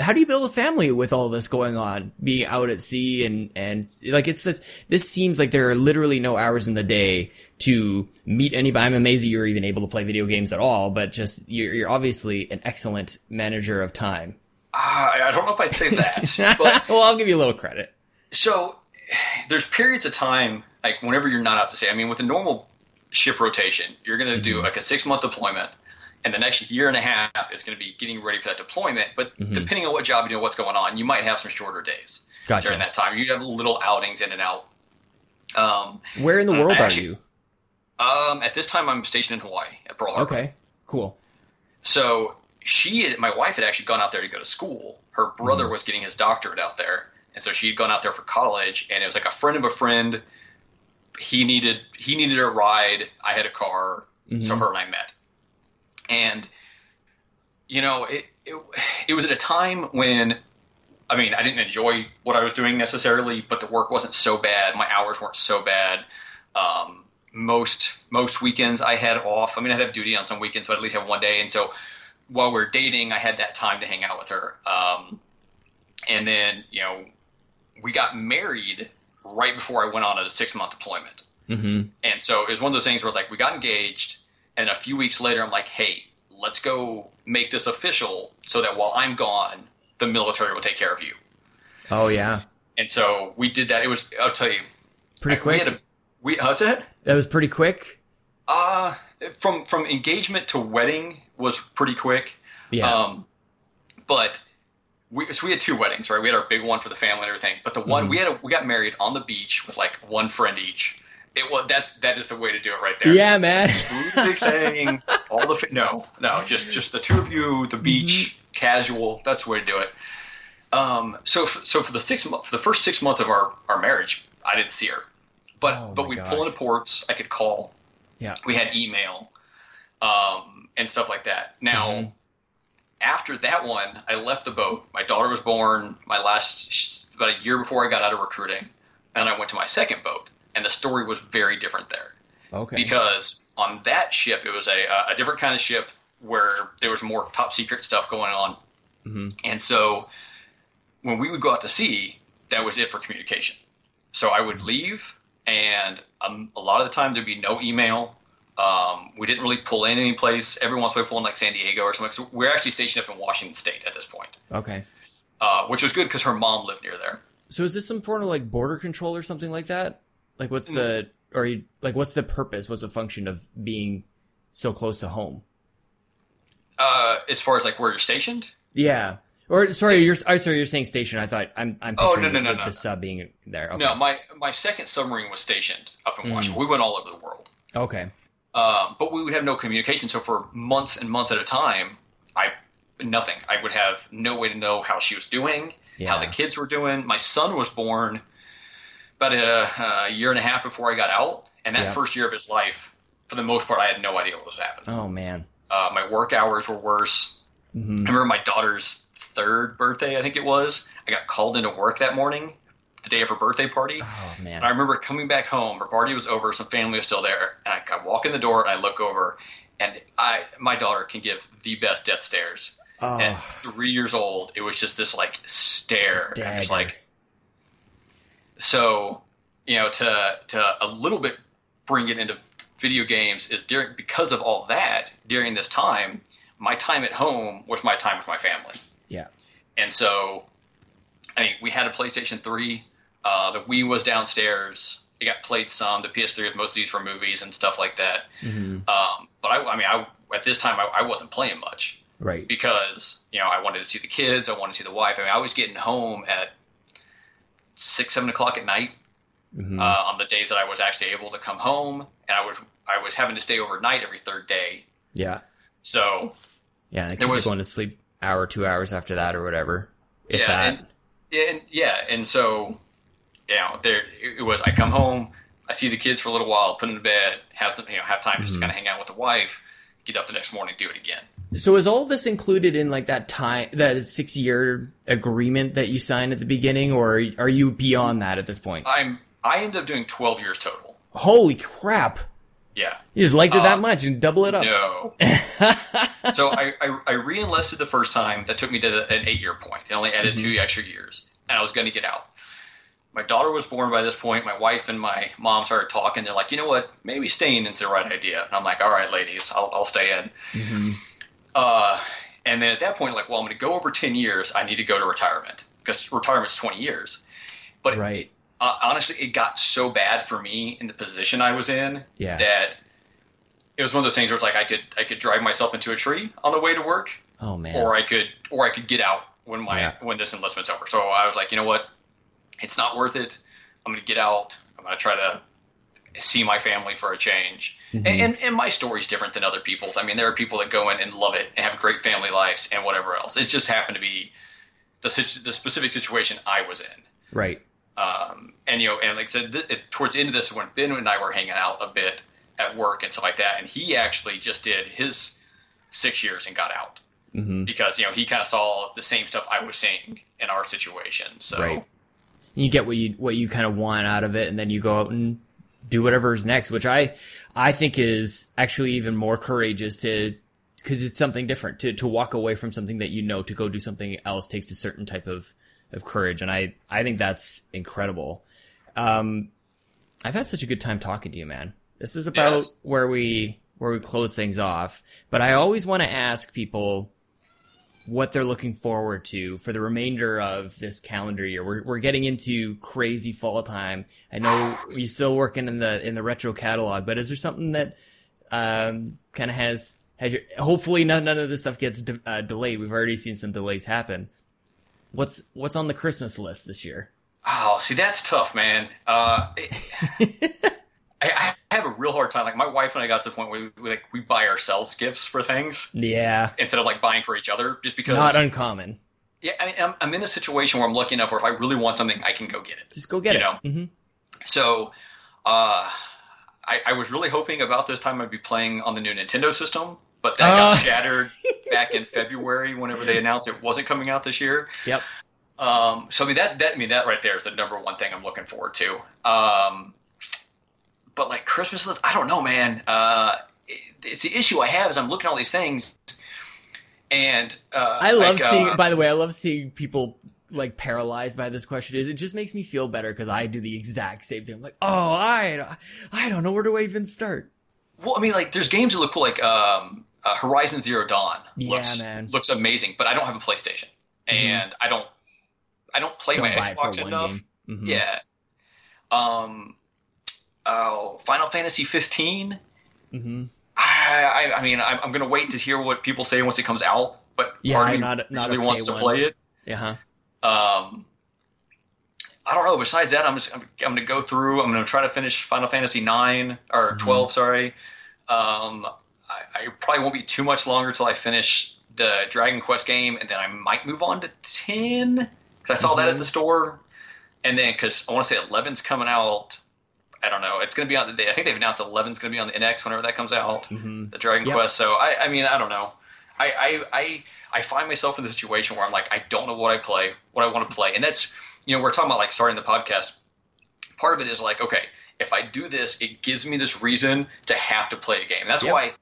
How do you build a family with all this going on? Being out at sea and and like it's such, this seems like there are literally no hours in the day to meet anybody. I'm amazed you're even able to play video games at all. But just you're, you're obviously an excellent manager of time. Uh, I don't know if I'd say that, (laughs) but (laughs) well, I'll give you a little credit. so there's periods of time like whenever you're not out to sea. I mean, with a normal ship rotation, you're going to do like a six month deployment, and the next year and a half is going to be getting ready for that deployment. But depending on what job you do, what's going on, you might have some shorter days Gotcha. during that time. You have little outings in and out. Um, Where in the world actually- are you? um, at this time, I'm stationed in Hawaii at Pearl Harbor. Okay. Cool. So she, had, my wife, had actually gone out there to go to school. Her brother Mm-hmm. was getting his doctorate out there, and so she had gone out there for college. And it was like a friend of a friend. He needed he needed a ride. I had a car, so Mhm. her and I met. And you know, it, it it was at a time when. I mean, I didn't enjoy what I was doing necessarily, but the work wasn't so bad. My hours weren't so bad. Um, most most weekends I had off. I mean, I'd have duty on some weekends, but at least have one day. And so while we are dating, I had that time to hang out with her. Um, and then you know, we got married right before I went on a six month deployment. Mm-hmm. And so it was one of those things where like we got engaged, and a few weeks later, I'm like, hey, let's go make this official so that while I'm gone, the military will take care of you. Oh yeah. And so we did that. It was I'll tell you, Pretty we quick. had a- we it? that was pretty quick. Uh from from engagement to wedding was pretty quick. Yeah. Um, but we so we had two weddings, right? We had our big one for the family and everything. But the one we had a, we got married on the beach with like one friend each. It was that that is the way to do it right there. yeah, man. Smooth (laughs) thing, all the fi- no no just just the two of you, the beach, casual. That's the way to do it. Um, so f- so for the six month for the first six months of our our marriage, I didn't see her, but Oh, but we gosh. pull into ports. I could call. Yeah. we had email, um, and stuff like that. Now. Mhm. After that one, I left the boat. My daughter was born. My last about a year before I got out of recruiting, and I went to my second boat, and the story was very different there Okay. because on that ship it was a, a different kind of ship where there was more top secret stuff going on Mhm. and so when we would go out to sea that was it for communication so i would leave and um, a lot of the time there'd be no email um, we didn't really pull in any place every once in a while we pull in like san diego or something so we're actually stationed up in washington state at this point Okay. uh, which was good because her mom lived near there So is this some form of like border control or something like that? Like what's Mm. the or you, like what's the purpose? What's the function of being so close to home? uh, as far as like where you're stationed Yeah. Or sorry, you're oh, sorry, you're saying station. I thought I'm I'm Oh, no, no, the, no, the, no, the sub being there. Okay. no my, my second submarine was stationed up in Mm. washington we went all over the world Okay. Um, but we would have no communication. So for months and months at a time, I nothing. I would have no way to know how she was doing, how the kids were doing. My son was born about a, a year and a half before I got out, and that Yeah. first year of his life, for the most part, I had no idea what was happening. Oh man. Uh, my work hours were worse. hmm I remember my daughter's third birthday, I think it was. I got called into work that morning, the day of her birthday party. Oh man. And I remember coming back home. Her party was over. Some family was still there. And I, I walk in the door and I look over, and I my daughter can give the best death stares. Oh, At three years old, it was just this like stare. Dagger. like so, you know, to to a little bit bring it into video games is during because of all that during this time, my time at home was my time with my family. yeah. And so, I mean, we had a PlayStation 3. Uh, the Wii was downstairs. It got played some. The PS3 was mostly these for movies and stuff like that. hmm Um, but I, I mean, I, at this time, I, I wasn't playing much Right. because, you know, I wanted to see the kids. I wanted to see the wife. I mean, I was getting home at six, seven o'clock at night hmm uh, on the days that I was actually able to come home. And I was, I was having to stay overnight every third day. yeah. So, Yeah. And the kids was- are going to sleep hour, two hours after that, or whatever. If yeah, that. and, yeah, and yeah, and so you know, there it was. I come home, I see the kids for a little while, put them to bed, have some, you know, have time just to kind of hang out with the wife, get up the next morning, do it again. So is all this included in like that time, that six year agreement that you signed at the beginning, or are you beyond that at this point? I'm I ended up doing twelve years total. Holy crap! Yeah, You just liked it that Uh, much and double it up. no. (laughs) so I, I I re-enlisted the first time. That took me to an eight-year point. They only added two extra years, and I was going to get out. My daughter was born by this point. My wife and my mom started talking. They're like, you know what? Maybe staying is the right idea. And I'm like, all right, ladies, I'll, I'll stay in. Mhm. Uh, and then at that point, like, well, I'm going to go over 10 years. I need to go to retirement because retirement's 20 years. But Right. uh, honestly, it got so bad for me in the position I was in Yeah. that it was one of those things where it's like I could I could drive myself into a tree on the way to work, Oh man. or I could or I could get out when my Yeah. when this enlistment's over. So I was like, you know what, it's not worth it. I'm going to get out. I'm going to try to see my family for a change. Mhm. And, and and my story's different than other people's. I mean, there are people that go in and love it and have great family lives and whatever else. It just happened to be the situ- the specific situation I was in. right. Um, and you know, and like I said, th- it, towards the end of this, when Ben and I were hanging out a bit at work and stuff like that, and he actually just did his six years and got out hmm because you know he kind of saw the same stuff I was seeing in our situation. So Right. You get what you what you kind of want out of it, and then you go out and do whatever's next, which I I think is actually even more courageous to because it's something different to to walk away from something that you know to go do something else takes a certain type of of courage, and I I think that's incredible. Um, I've had such a good time talking to you, man. This is about Yes. where we where we close things off, but I always want to ask people what they're looking forward to for the remainder of this calendar year. We're we're getting into crazy fall time. I know you're still working in the in the retro catalog, but is there something that um, kind of has has your. Hopefully, none none of this stuff gets de- uh, delayed. We've already seen some delays happen. What's what's on the Christmas list this year? Oh, see, that's tough, man. Uh, (laughs) I, I, real hard time. Like my wife and I got to the point where we, like we buy ourselves gifts for things. Yeah. Instead of like buying for each other, just because. Not uncommon. Yeah, I mean, I'm, I'm in a situation where I'm lucky enough where if I really want something, I can go get it. Just go get you it. Know? Mm-hmm. So, uh, I, I, was really hoping about this time I'd be playing on the new Nintendo system, but that uh. got shattered (laughs) back in February whenever they announced it wasn't coming out this year. Yep. Um, so I mean that that I mean that right there is the number one thing I'm looking forward to. Um, but like Christmas list, I don't know, man. Uh, it, it's the issue I have is I'm looking at all these things, and uh, I love like, seeing. Uh, by the way, I love seeing people like paralyzed by this question. Is it just makes me feel better because I do the exact same thing. I'm like, oh, I I don't know where do I even start. Well, I mean, like there's games that look cool, like um, uh, Horizon Zero Dawn. Looks, yeah, man, looks amazing. But I don't have a PlayStation, mm-hmm. and I don't I don't play don't my Xbox enough. Mm-hmm. Yeah. Um. Oh, Final Fantasy 15. Mm-hmm. I, I, I mean, I'm, I'm going to wait to hear what people say once it comes out. But yeah, not, not really wants to one. play it. Yeah. Uh-huh. Um. I don't know. Besides that, I'm just I'm, I'm going to go through. I'm going to try to finish Final Fantasy nine or 12. Mm-hmm. Sorry. Um. I, I probably won't be too much longer till I finish the Dragon Quest game, and then I might move on to ten because I saw that at the store, and then because I want to say 11's coming out. I don't know. It's going to be on the day. I think they've announced 11's going to be on the NX whenever that comes out. Mm-hmm. The Dragon Yep. Quest. So I, I mean, I don't know. I, I, I, I find myself in the situation where I'm like, I don't know what I play, what I want to play, and that's you know we're talking about like starting the podcast. Part of it is like, okay, if I do this, it gives me this reason to have to play a game. That's Yep. why.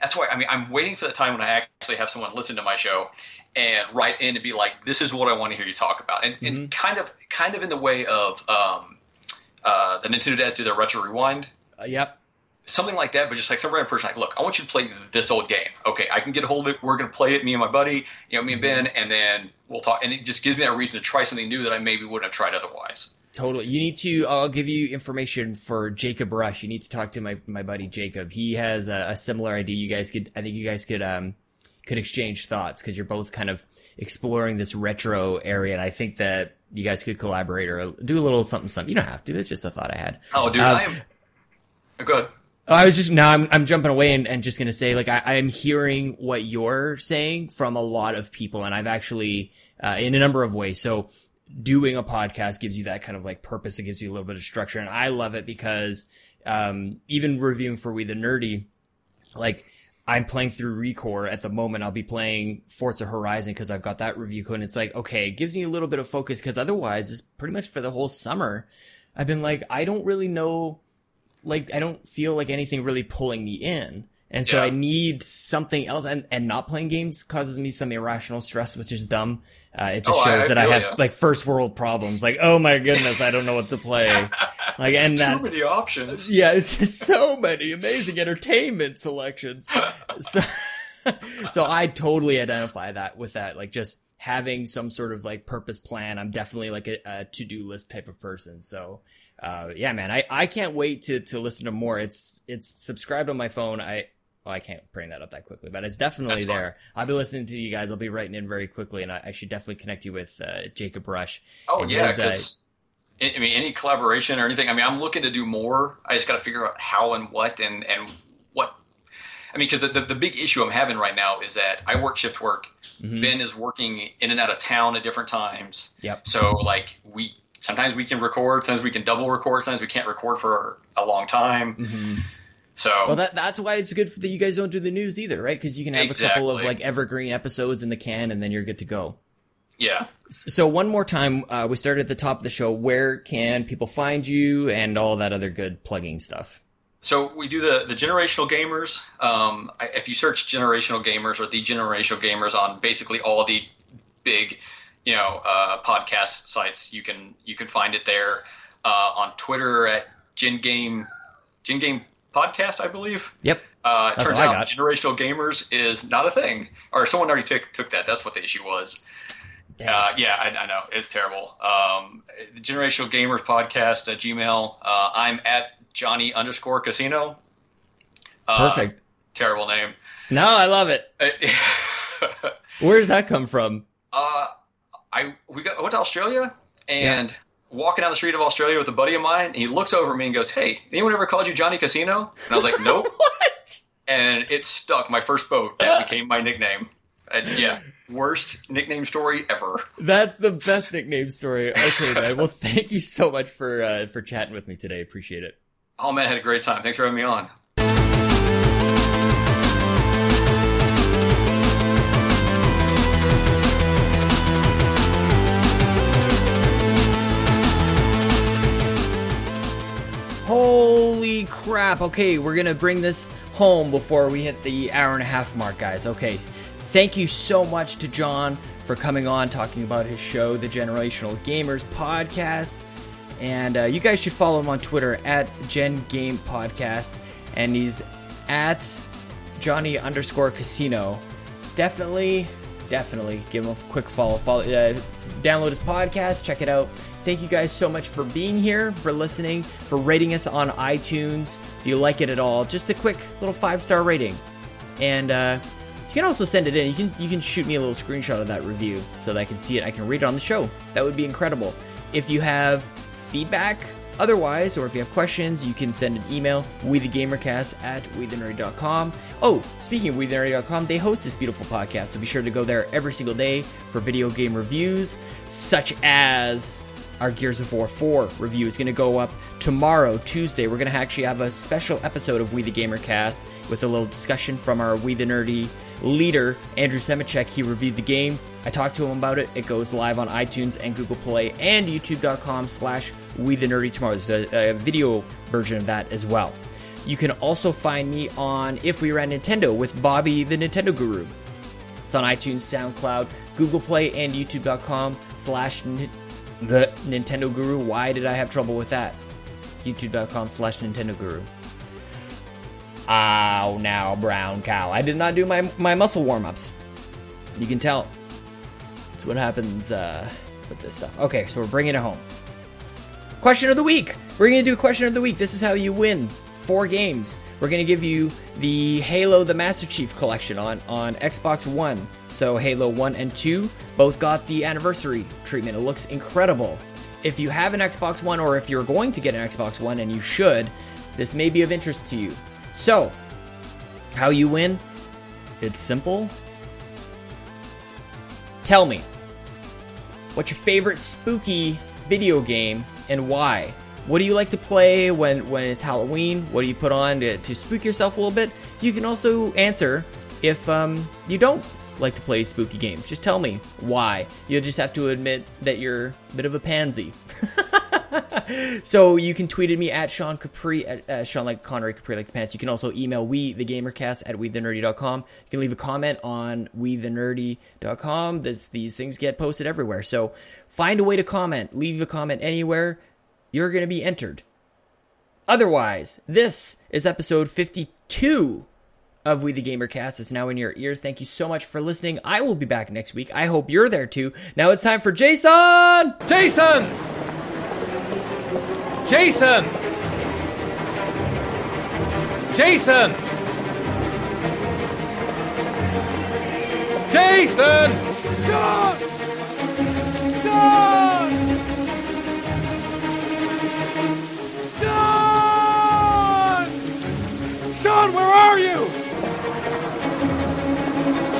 That's why. I mean, I'm waiting for the time when I actually have someone listen to my show and write in and be like, "This is what I want to hear you talk about," and, and kind of, kind of in the way of um, uh, the Nintendo Dads do their retro rewind, Uh, yep. something like that. But just like some random person, like, "Look, I want you to play this old game. Okay, I can get a hold of it. We're going to play it, me and my buddy, you know, me and Ben, and then we'll talk." And it just gives me that reason to try something new that I maybe wouldn't have tried otherwise. Totally. You need to. I'll give you information for Jacob Rush. You need to talk to my my buddy Jacob. He has a, a similar idea. You guys could. I think you guys could um could exchange thoughts because you're both kind of exploring this retro area, and I think that you guys could collaborate or do a little something. Something. You don't have to. It's just a thought I had. Oh, dude, Uh, I am. Good. Oh, I was just now I'm I'm jumping away and, and just gonna say like I, I'm hearing what you're saying from a lot of people and I've actually uh, in a number of ways. So doing a podcast gives you that kind of like purpose. It gives you a little bit of structure and I love it because um, even reviewing for We the Nerdy, like I'm playing through Recore at the moment. I'll be playing Forza Horizon because I've got that review code. And it's like, okay, it gives me a little bit of focus because otherwise it's pretty much for the whole summer. I've been like, I don't really know like I don't feel like anything really pulling me in. And so Yeah. I need something else and, and not playing games causes me some irrational stress, which is dumb. Uh, it just Oh, shows I that I have ya. like first world problems. Like, oh my goodness, I don't know what to play. (laughs) like, and Too that, many options. yeah, it's just so many amazing entertainment selections. (laughs) So, so I totally identify that with that, like just having some sort of like purpose plan. I'm definitely like a, a to-do list type of person. So, uh, yeah, man, I, I can't wait to, to listen to more. It's, it's subscribed on my phone. I, well, I can't bring that up that quickly, but it's definitely That's fine. there. I'll be listening to you guys. I'll be writing in very quickly and I, I should definitely connect you with, uh, Jacob Rush. Oh yeah, his, uh, I mean, any collaboration or anything. I mean, I'm looking to do more. I just got to figure out how and what and and what. I mean, because the, the the big issue I'm having right now is that I work shift work. Mhm. Ben is working in and out of town at different times. Yep. So like we sometimes we can record, sometimes we can double record, sometimes we can't record for a long time. Mhm. So Well, that that's why it's good that you guys don't do the news either, right? Because you can have a couple of like evergreen episodes in the can, and then you're good to go. yeah. So one more time, uh, we started at the top of the show. Where can people find you and all that other good plugging stuff? So we do the the generational gamers. Um, I- if you search generational gamers or the generational gamers on basically all the big, you know, uh, podcast sites, you can you can find it there. Uh, on Twitter at Gen Game Gen Game Podcast, I believe. Yep. Uh, it That's turns out generational gamers is not a thing, or someone already took took that. That's what the issue was. Uh, yeah, I, I know it's terrible. Um, Generational Gamers Podcast at Gmail. Uh, I'm at Johnny underscore Casino. Uh, Perfect. Terrible name. No, I love it. (laughs) Where does that come from? uh, I we got I went to Australia and walking down the street of Australia with a buddy of mine. And he looks over at me and goes, "Hey, anyone ever called you Johnny Casino?" And I was like, "Nope." (laughs) What? and it stuck. My first boat (laughs) that became my nickname. And yeah, worst nickname story ever. That's the best nickname story. Okay, man. Well, thank you so much for uh, for chatting with me today. Appreciate it. Oh man, I had a great time. Thanks for having me on. Crap. Okay, we're going to bring this home before we hit the hour and a half mark, guys. Okay, thank you so much to John for coming on, talking about his show, the Generational Gamers Podcast. And uh, you guys should follow him on Twitter at Gen Game Podcast. And he's at Johnny underscore Casino. Definitely, definitely give him a quick follow. Follow, uh, download his podcast, check it out. Thank you guys so much for being here, for listening, for rating us on iTunes. If you like it at all, just a quick little five star rating, and uh, you can also send it in. You can you can shoot me a little screenshot of that review so that I can see it. I can read it on the show. That would be incredible. If you have feedback, otherwise, or if you have questions, you can send an email, wethegamercast at wethenerdy.com. Oh, speaking of wethenerdy.com, they host this beautiful podcast, so be sure to go there every single day for video game reviews, such as our Gears of War 4 review is going to go up tomorrow, Tuesday. We're going to actually have a special episode of We the Gamer Cast with a little discussion from our We the Nerdy leader, Andrew Semichek. He reviewed the game. I talked to him about it. It goes live on iTunes and Google Play and youtube.com slash We the Nerdy tomorrow. There's a, a video version of that as well. You can also find me on If We Ran Nintendo with Bobby the Nintendo Guru. It's on iTunes, SoundCloud, Google Play, and YouTube.com slash the Nintendo Guru. Why did I have trouble with that? YouTube.com slash Nintendo Guru. Ow, now, brown cow. I did not do my, my muscle warm ups. You can tell. That's what happens uh, with this stuff. Okay, so we're bringing it home. Question of the week. We're going to do a question of the week. This is how you win four games. We're going to give you the Halo the Master Chief collection on, on Xbox One. So Halo 1 and 2 both got the anniversary treatment. It looks incredible. If you have an Xbox One or if you're going to get an Xbox One and you should, this may be of interest to you. So, how you win? It's simple. Tell me, what's your favorite spooky video game and why? What do you like to play when, when it's Halloween? What do you put on to, to spook yourself a little bit? You can also answer if um, you don't like to play spooky games. Just tell me why. You'll just have to admit that you're a bit of a pansy. (laughs) so you can tweet at me at Sean Capri, at uh, Sean like Connery Capri like the pants. You can also email we the gamercast at wethenerdy.com. You can leave a comment on wethenerdy.com. This, these things get posted everywhere. So find a way to comment. Leave a comment anywhere. You're going to be entered. Otherwise, this is episode 52 of We the Gamercast. It's now in your ears. Thank you so much for listening. I will be back next week. I hope you're there too. Now it's time for Jason! Jason! Jason! Jason! Jason! Sean!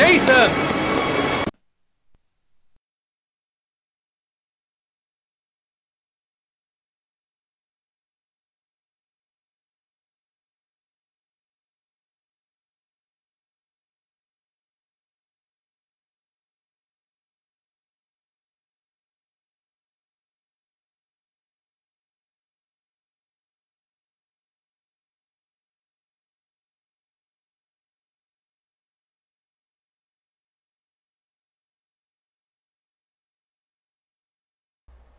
Jason!